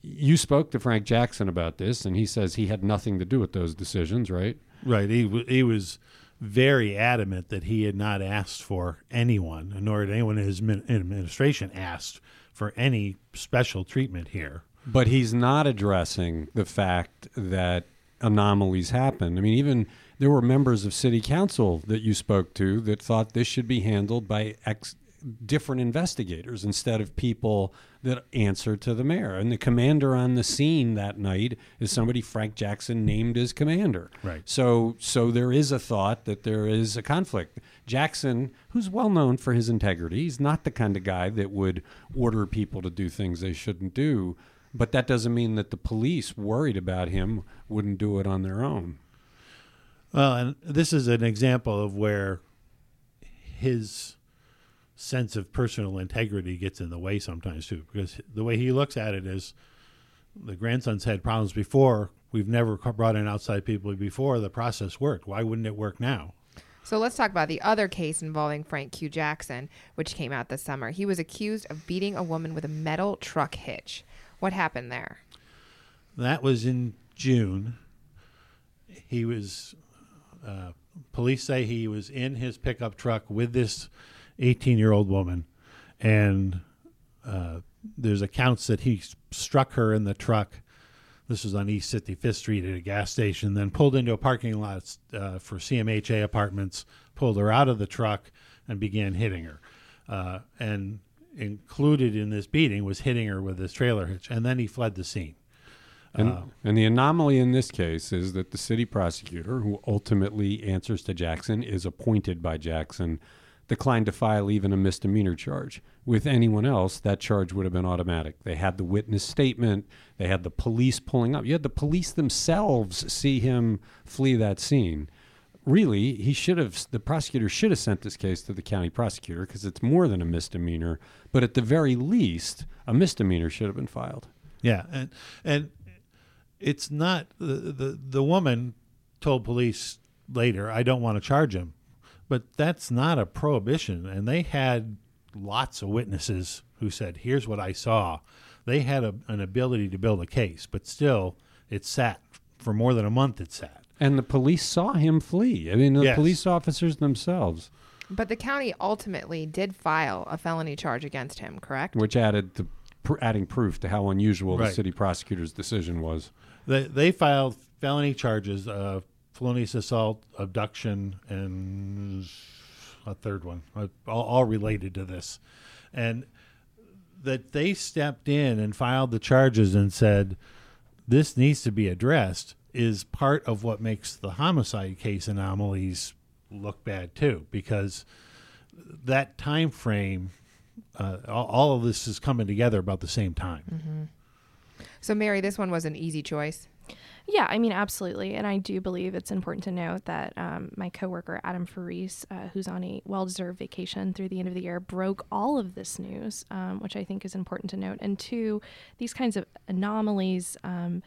you spoke to Frank Jackson about this, and he says he had nothing to do with those decisions, right? Right. He w- he was very adamant that he had not asked for anyone, nor had anyone in his min- administration asked for any special treatment here. But he's not addressing the fact that anomalies happen. I mean, even there were members of city council that you spoke to that thought this should be handled by ex- different investigators instead of people that answer to the mayor. And the commander on the scene that night is somebody Frank Jackson named as commander. Right. So so there is a thought that there is a conflict. Jackson, who's well known for his integrity, he's not the kind of guy that would order people to do things they shouldn't do. But that doesn't mean that the police worried about him wouldn't do it on their own. Well, and this is an example of where his sense of personal integrity gets in the way sometimes too, because the way he looks at it is the grandson's had problems before. We've never brought in outside people before. The process worked. Why wouldn't it work now? So let's talk about the other case involving Frank Q. Jackson, which came out this summer. He was accused of beating a woman with a metal truck hitch. What happened there? That was in June. He was, uh, police say he was in his pickup truck with this 18 year old woman. And uh, there's accounts that he struck her in the truck. This was on East 55th Street at a gas station, then pulled into a parking lot uh, for CMHA apartments, pulled her out of the truck, and began hitting her. Uh, and included in this beating was hitting her with his trailer hitch. And then he fled the scene. And, and the anomaly in this case is that the city prosecutor, who ultimately answers to Jackson, is appointed by Jackson, declined to file even a misdemeanor charge. With anyone else, that charge would have been automatic. They had the witness statement, they had the police pulling up. You had the police themselves see him flee that scene. Really, he should have, the prosecutor should have sent this case to the county prosecutor because it's more than a misdemeanor, but at the very least, a misdemeanor should have been filed. Yeah, and and it's not the the, the woman told police later, "I don't want to charge him," but that's not a prohibition, and they had lots of witnesses who said, "Here's what I saw." They had a, an ability to build a case, but still, it sat for more than a month. It sat. And the police saw him flee. I mean, the Yes. police officers themselves, But the county ultimately did file a felony charge against him, correct? which added to pr- adding proof to how unusual the city prosecutor's decision was. They they filed felony charges of felonious assault, abduction, and a third one, all, all related to this, and that they stepped in and filed the charges and said this needs to be addressed is part of what makes the homicide case anomalies look bad too, because that time frame, uh, all, all of this is coming together about the same time. So, Mary, this one was an easy choice. Yeah, I mean, absolutely. And I do believe it's important to note that um, my coworker, Adam Ferrise, uh, who's on a well deserved vacation through the end of the year, broke all of this news, um, which I think is important to note. And two, these kinds of anomalies um,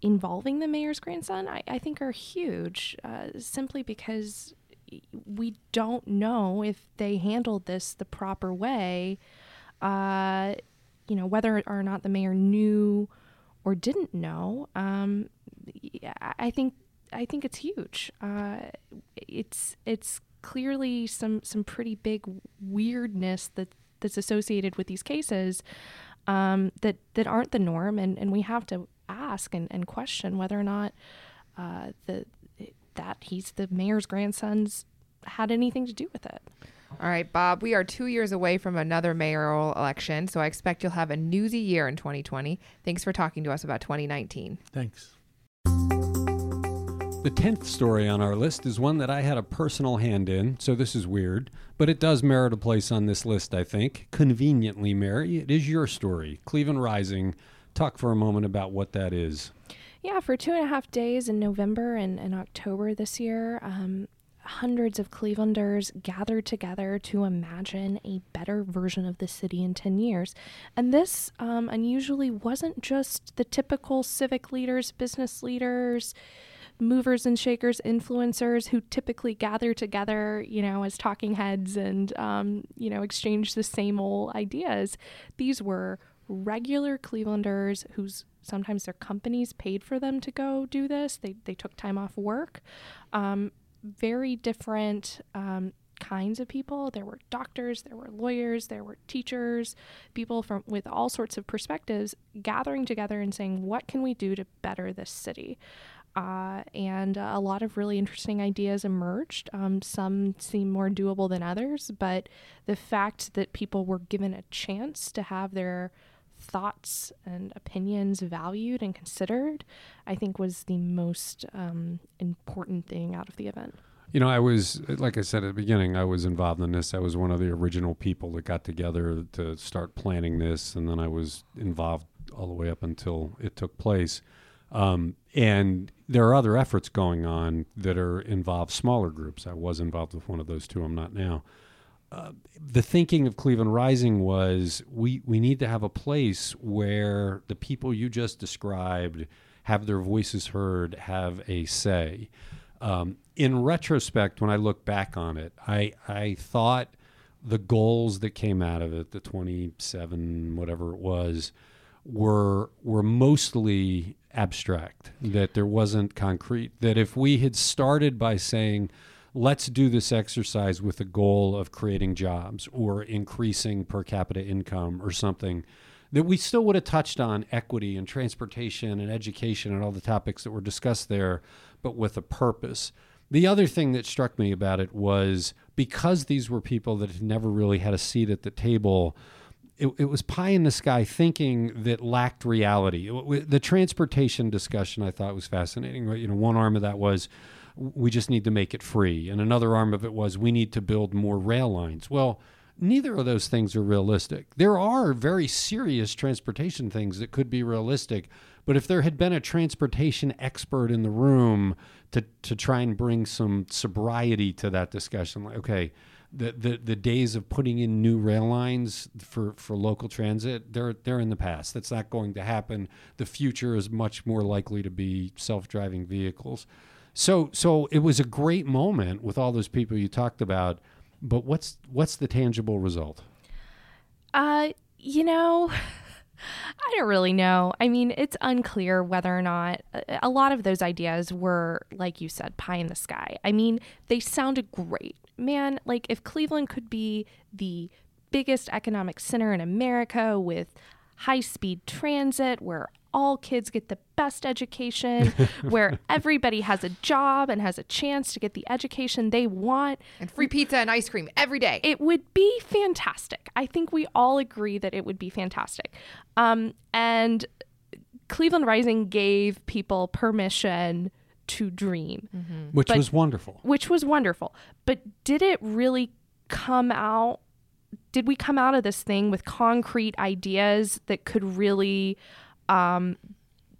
involving the mayor's grandson, I, I think are huge uh, simply because we don't know if they handled this the proper way. Uh, you know, whether or not the mayor knew or didn't know, um, I think I think it's huge. Uh, it's it's clearly some some pretty big weirdness that that's associated with these cases um, that that aren't the norm, and, and we have to ask and, and question whether or not uh, the that he's the mayor's grandson's had anything to do with it. All right, Bob, we are two years away from another mayoral election, so I expect you'll have a newsy year in 2020. Thanks for talking to us about 2019. Thanks. The 10th story on our list is one that I had a personal hand in, so this is weird, but it does merit a place on this list, I think. Conveniently, Mary, it is your story. Cleveland Rising. Talk for a moment about what that is. Yeah, for two and a half days in November and, and October this year, um, hundreds of Clevelanders gathered together to imagine a better version of the city in 10 years. And this um, unusually wasn't just the typical civic leaders, business leaders, movers and shakers, influencers who typically gather together, you know, as talking heads and, um, you know, exchange the same old ideas. These were regular Clevelanders whose sometimes their companies paid for them to go do this. They, they took time off work. Um, very different um, kinds of people. There were doctors, there were lawyers, there were teachers, people from with all sorts of perspectives gathering together and saying, "What can we do to better this city?" Uh, and uh, a lot of really interesting ideas emerged. Um, some seem more doable than others, but the fact that people were given a chance to have their thoughts and opinions valued and considered, I think was the most um, important thing out of the event. You know, I was, like I said at the beginning, I was involved in this. I was one of the original people that got together to start planning this, and then I was involved all the way up until it took place. Um, and there are other efforts going on that are involve smaller groups. I was involved with one of those two. I'm not now. The thinking of Cleveland Rising was we we need to have a place where the people you just described have their voices heard, have a say. Um, in retrospect, when I look back on it, I I thought the goals that came out of it, the 27 whatever it was, were were mostly abstract. That there wasn't concrete. That if we had started by saying let's do this exercise with the goal of creating jobs or increasing per capita income or something that we still would have touched on equity and transportation and education and all the topics that were discussed there but with a purpose. The other thing that struck me about it was because these were people that had never really had a seat at the table it, it was pie in the sky thinking that lacked reality. It- the transportation discussion i thought was fascinating you know one arm of that was we just need to make it free. And another arm of it was we need to build more rail lines. Well, neither of those things are realistic. There are very serious transportation things that could be realistic, but if there had been a transportation expert in the room to, to try and bring some sobriety to that discussion, like, okay, the, the, the days of putting in new rail lines for, for local transit, they're, they're in the past. That's not going to happen. The future is much more likely to be self driving vehicles. So so it was a great moment with all those people you talked about, but what's what's the tangible result? Uh, you know, I don't really know. I mean, it's unclear whether or not a- lot of those ideas were, like you said, pie in the sky. I mean, they sounded great. Man, like if Cleveland could be the biggest economic center in America with high speed transit where all kids get the best education, where everybody has a job and has a chance to get the education they want, And free pizza and ice cream every day. it would be fantastic. I think we all agree that it would be fantastic. Um, and Cleveland Rising gave people permission to dream, which But- was wonderful. which was wonderful. But did it really come out? Did we come out of this thing with concrete ideas that could really, um,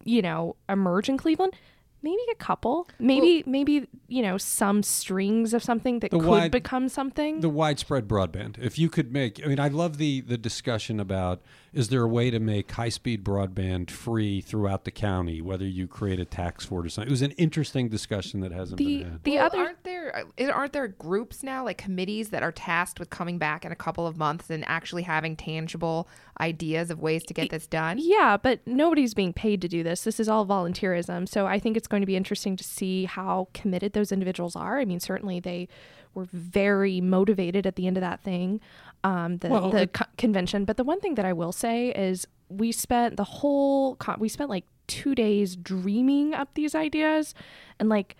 you know, emerge in Cleveland? Maybe a couple. Maybe maybe you know some strings of something that could wide- become something. The widespread broadband. If you could make, I mean, I love the the discussion about is there a way to make high speed broadband free throughout the county, whether you create a tax for it or something. It was an interesting discussion that hasn't the been had. the Well, other aren't there uh, aren't there groups now like committees that are tasked with coming back in a couple of months and actually having tangible ideas of ways to get this done? Yeah, but nobody's being paid to do this. This is all volunteerism. So I think it's going to be interesting to see how committed those individuals are. I mean, certainly they were very motivated at the end of that thing, um, the, Well, the it- co- convention. But the one thing that I will say is we spent the whole, con- we spent like two days dreaming up these ideas and like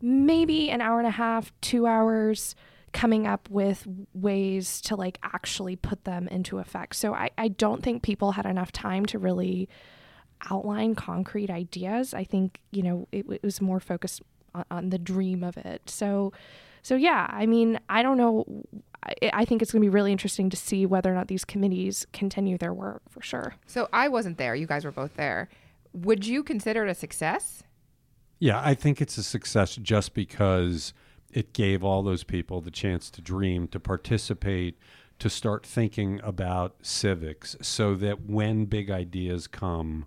maybe an hour and a half, two hours coming up with ways to like actually put them into effect. So I, I don't think people had enough time to really outline concrete ideas. I think, you know, it, it was more focused on, on the dream of it. So, so yeah, I mean, I don't know. I, I think it's going to be really interesting to see whether or not these committees continue their work for sure. So I wasn't there. You guys were both there. Would you consider it a success? Yeah, I think it's a success just because it gave all those people the chance to dream, to participate, to start thinking about civics, so that when big ideas come,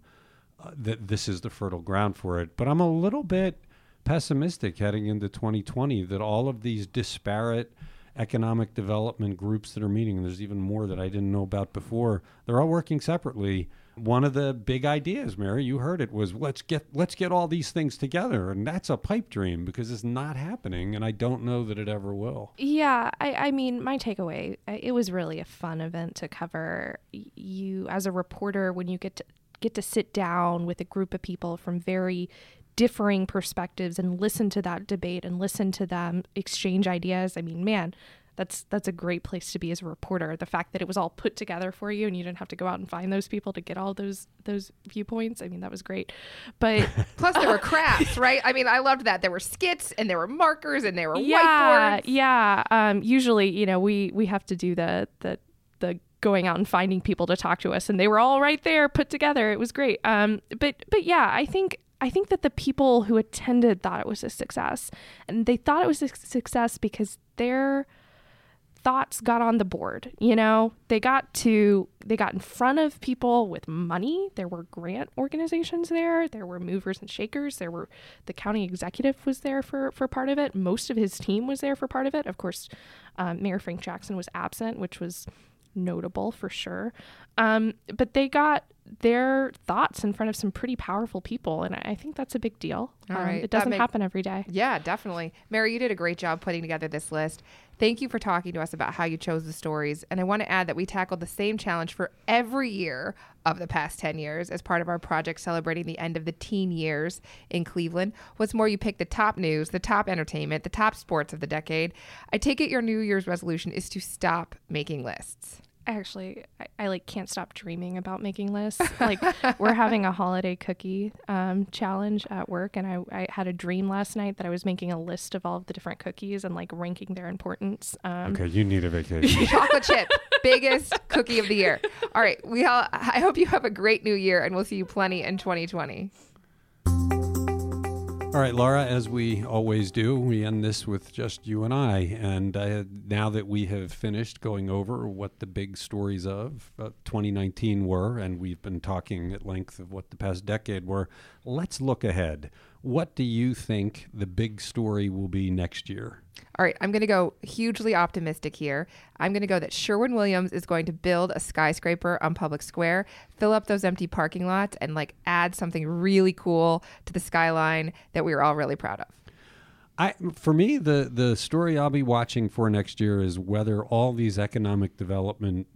that this is the fertile ground for it. But I'm a little bit pessimistic heading into 2020 that all of these disparate economic development groups that are meeting, and there's even more that I didn't know about before, they're all working separately. One of the big ideas, Mary, you heard it, was let's get let's get all these things together, and that's a pipe dream because it's not happening, and I don't know that it ever will. Yeah, I, I mean, my takeaway, it was really a fun event to cover. You, as a reporter, when you get to get to sit down with a group of people from very differing perspectives and listen to that debate and listen to them exchange ideas. I mean, man, that's that's a great place to be as a reporter. The fact that it was all put together for you and you didn't have to go out and find those people to get all those those viewpoints. I mean, that was great. But Plus, there were crafts, right? I mean, I loved that. There were skits and there were markers and there were yeah, whiteboards. yeah. Um, usually, you know, we we have to do the the the going out and finding people to talk to us, and they were all right there, put together. It was great. Um, but but yeah, I think I think that the people who attended thought it was a success, and they thought it was a success because their thoughts got on the board you know? They got to they got in front of people with money. There were grant organizations there. There were movers and shakers. There were the county executive was there for for part of it. Most of his team was there for part of it. Of course um, mayor frank jackson was absent which was notable for sure um, but they got their thoughts in front of some pretty powerful people and i think that's a big deal All Um, right, it doesn't make- happen every day Yeah, definitely. Mary, you did a great job putting together this list. Thank you for talking to us about how you chose the stories. And I want to add that we tackled the same challenge for every year of the past 10 years as part of our project celebrating the end of the teen years in Cleveland. What's more, you picked the top news, the top entertainment, the top sports of the decade. I take it your New Year's resolution is to stop making lists. Actually I, I like can't stop dreaming about making lists like we're having a holiday cookie um, challenge at work and I, I had a dream last night that i was making a list of all of the different cookies and like ranking their importance um, Okay, you need a vacation. Chocolate chip, biggest cookie of the year. All right, we all, I hope you have a great new year and we'll see you plenty in 2020. All right, Laura, as we always do, we end this with just you and I. And uh, now that we have finished going over what the big stories of uh, 2019 were, and we've been talking at length of what the past decade were, let's look ahead. What do you think the big story will be next year? All right, I'm going to go hugely optimistic here. I'm going to go that Sherwin Williams is going to build a skyscraper on Public Square, fill up those empty parking lots, and like add something really cool to the skyline that we are all really proud of. I, for me, the the story I'll be watching for next year is whether all these economic development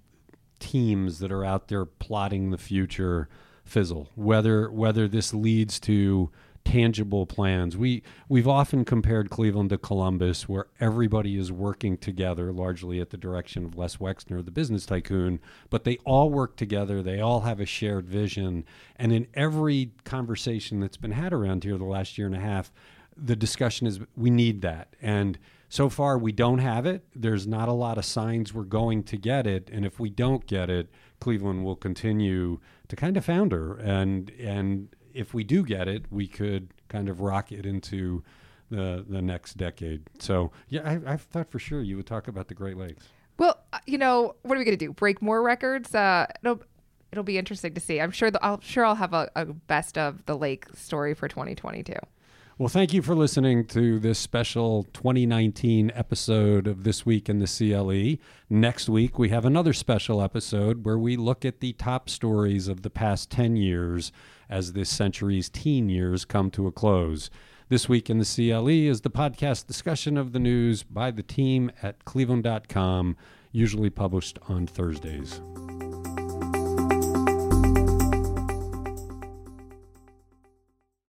teams that are out there plotting the future fizzle. Whether whether this leads to tangible plans. We we've often compared Cleveland to Columbus, where everybody is working together, largely at the direction of Les Wexner, the business tycoon. But they all work together. They all have a shared vision. And in every conversation that's been had around here the last year and a half, the discussion is we need that. And so far, we don't have it. There's not a lot of signs we're going to get it. And if we don't get it, Cleveland will continue to kind of founder. And and if we do get it, we could kind of rock it into the the next decade. So yeah, I, I thought for sure you would talk about the Great Lakes. Well, uh, you know, what are we going to do? Break more records? Uh, it'll it'll be interesting to see. I'm sure the, I'll sure I'll have a, a best of the lake story for 2022. Well, thank you for listening to this special 2019 episode of This Week in the CLE. Next week, we have another special episode where we look at the top stories of the past 10 years as this century's teen years come to a close. This Week in the CLE is the podcast discussion of the news by the team at cleveland.com, usually published on Thursdays.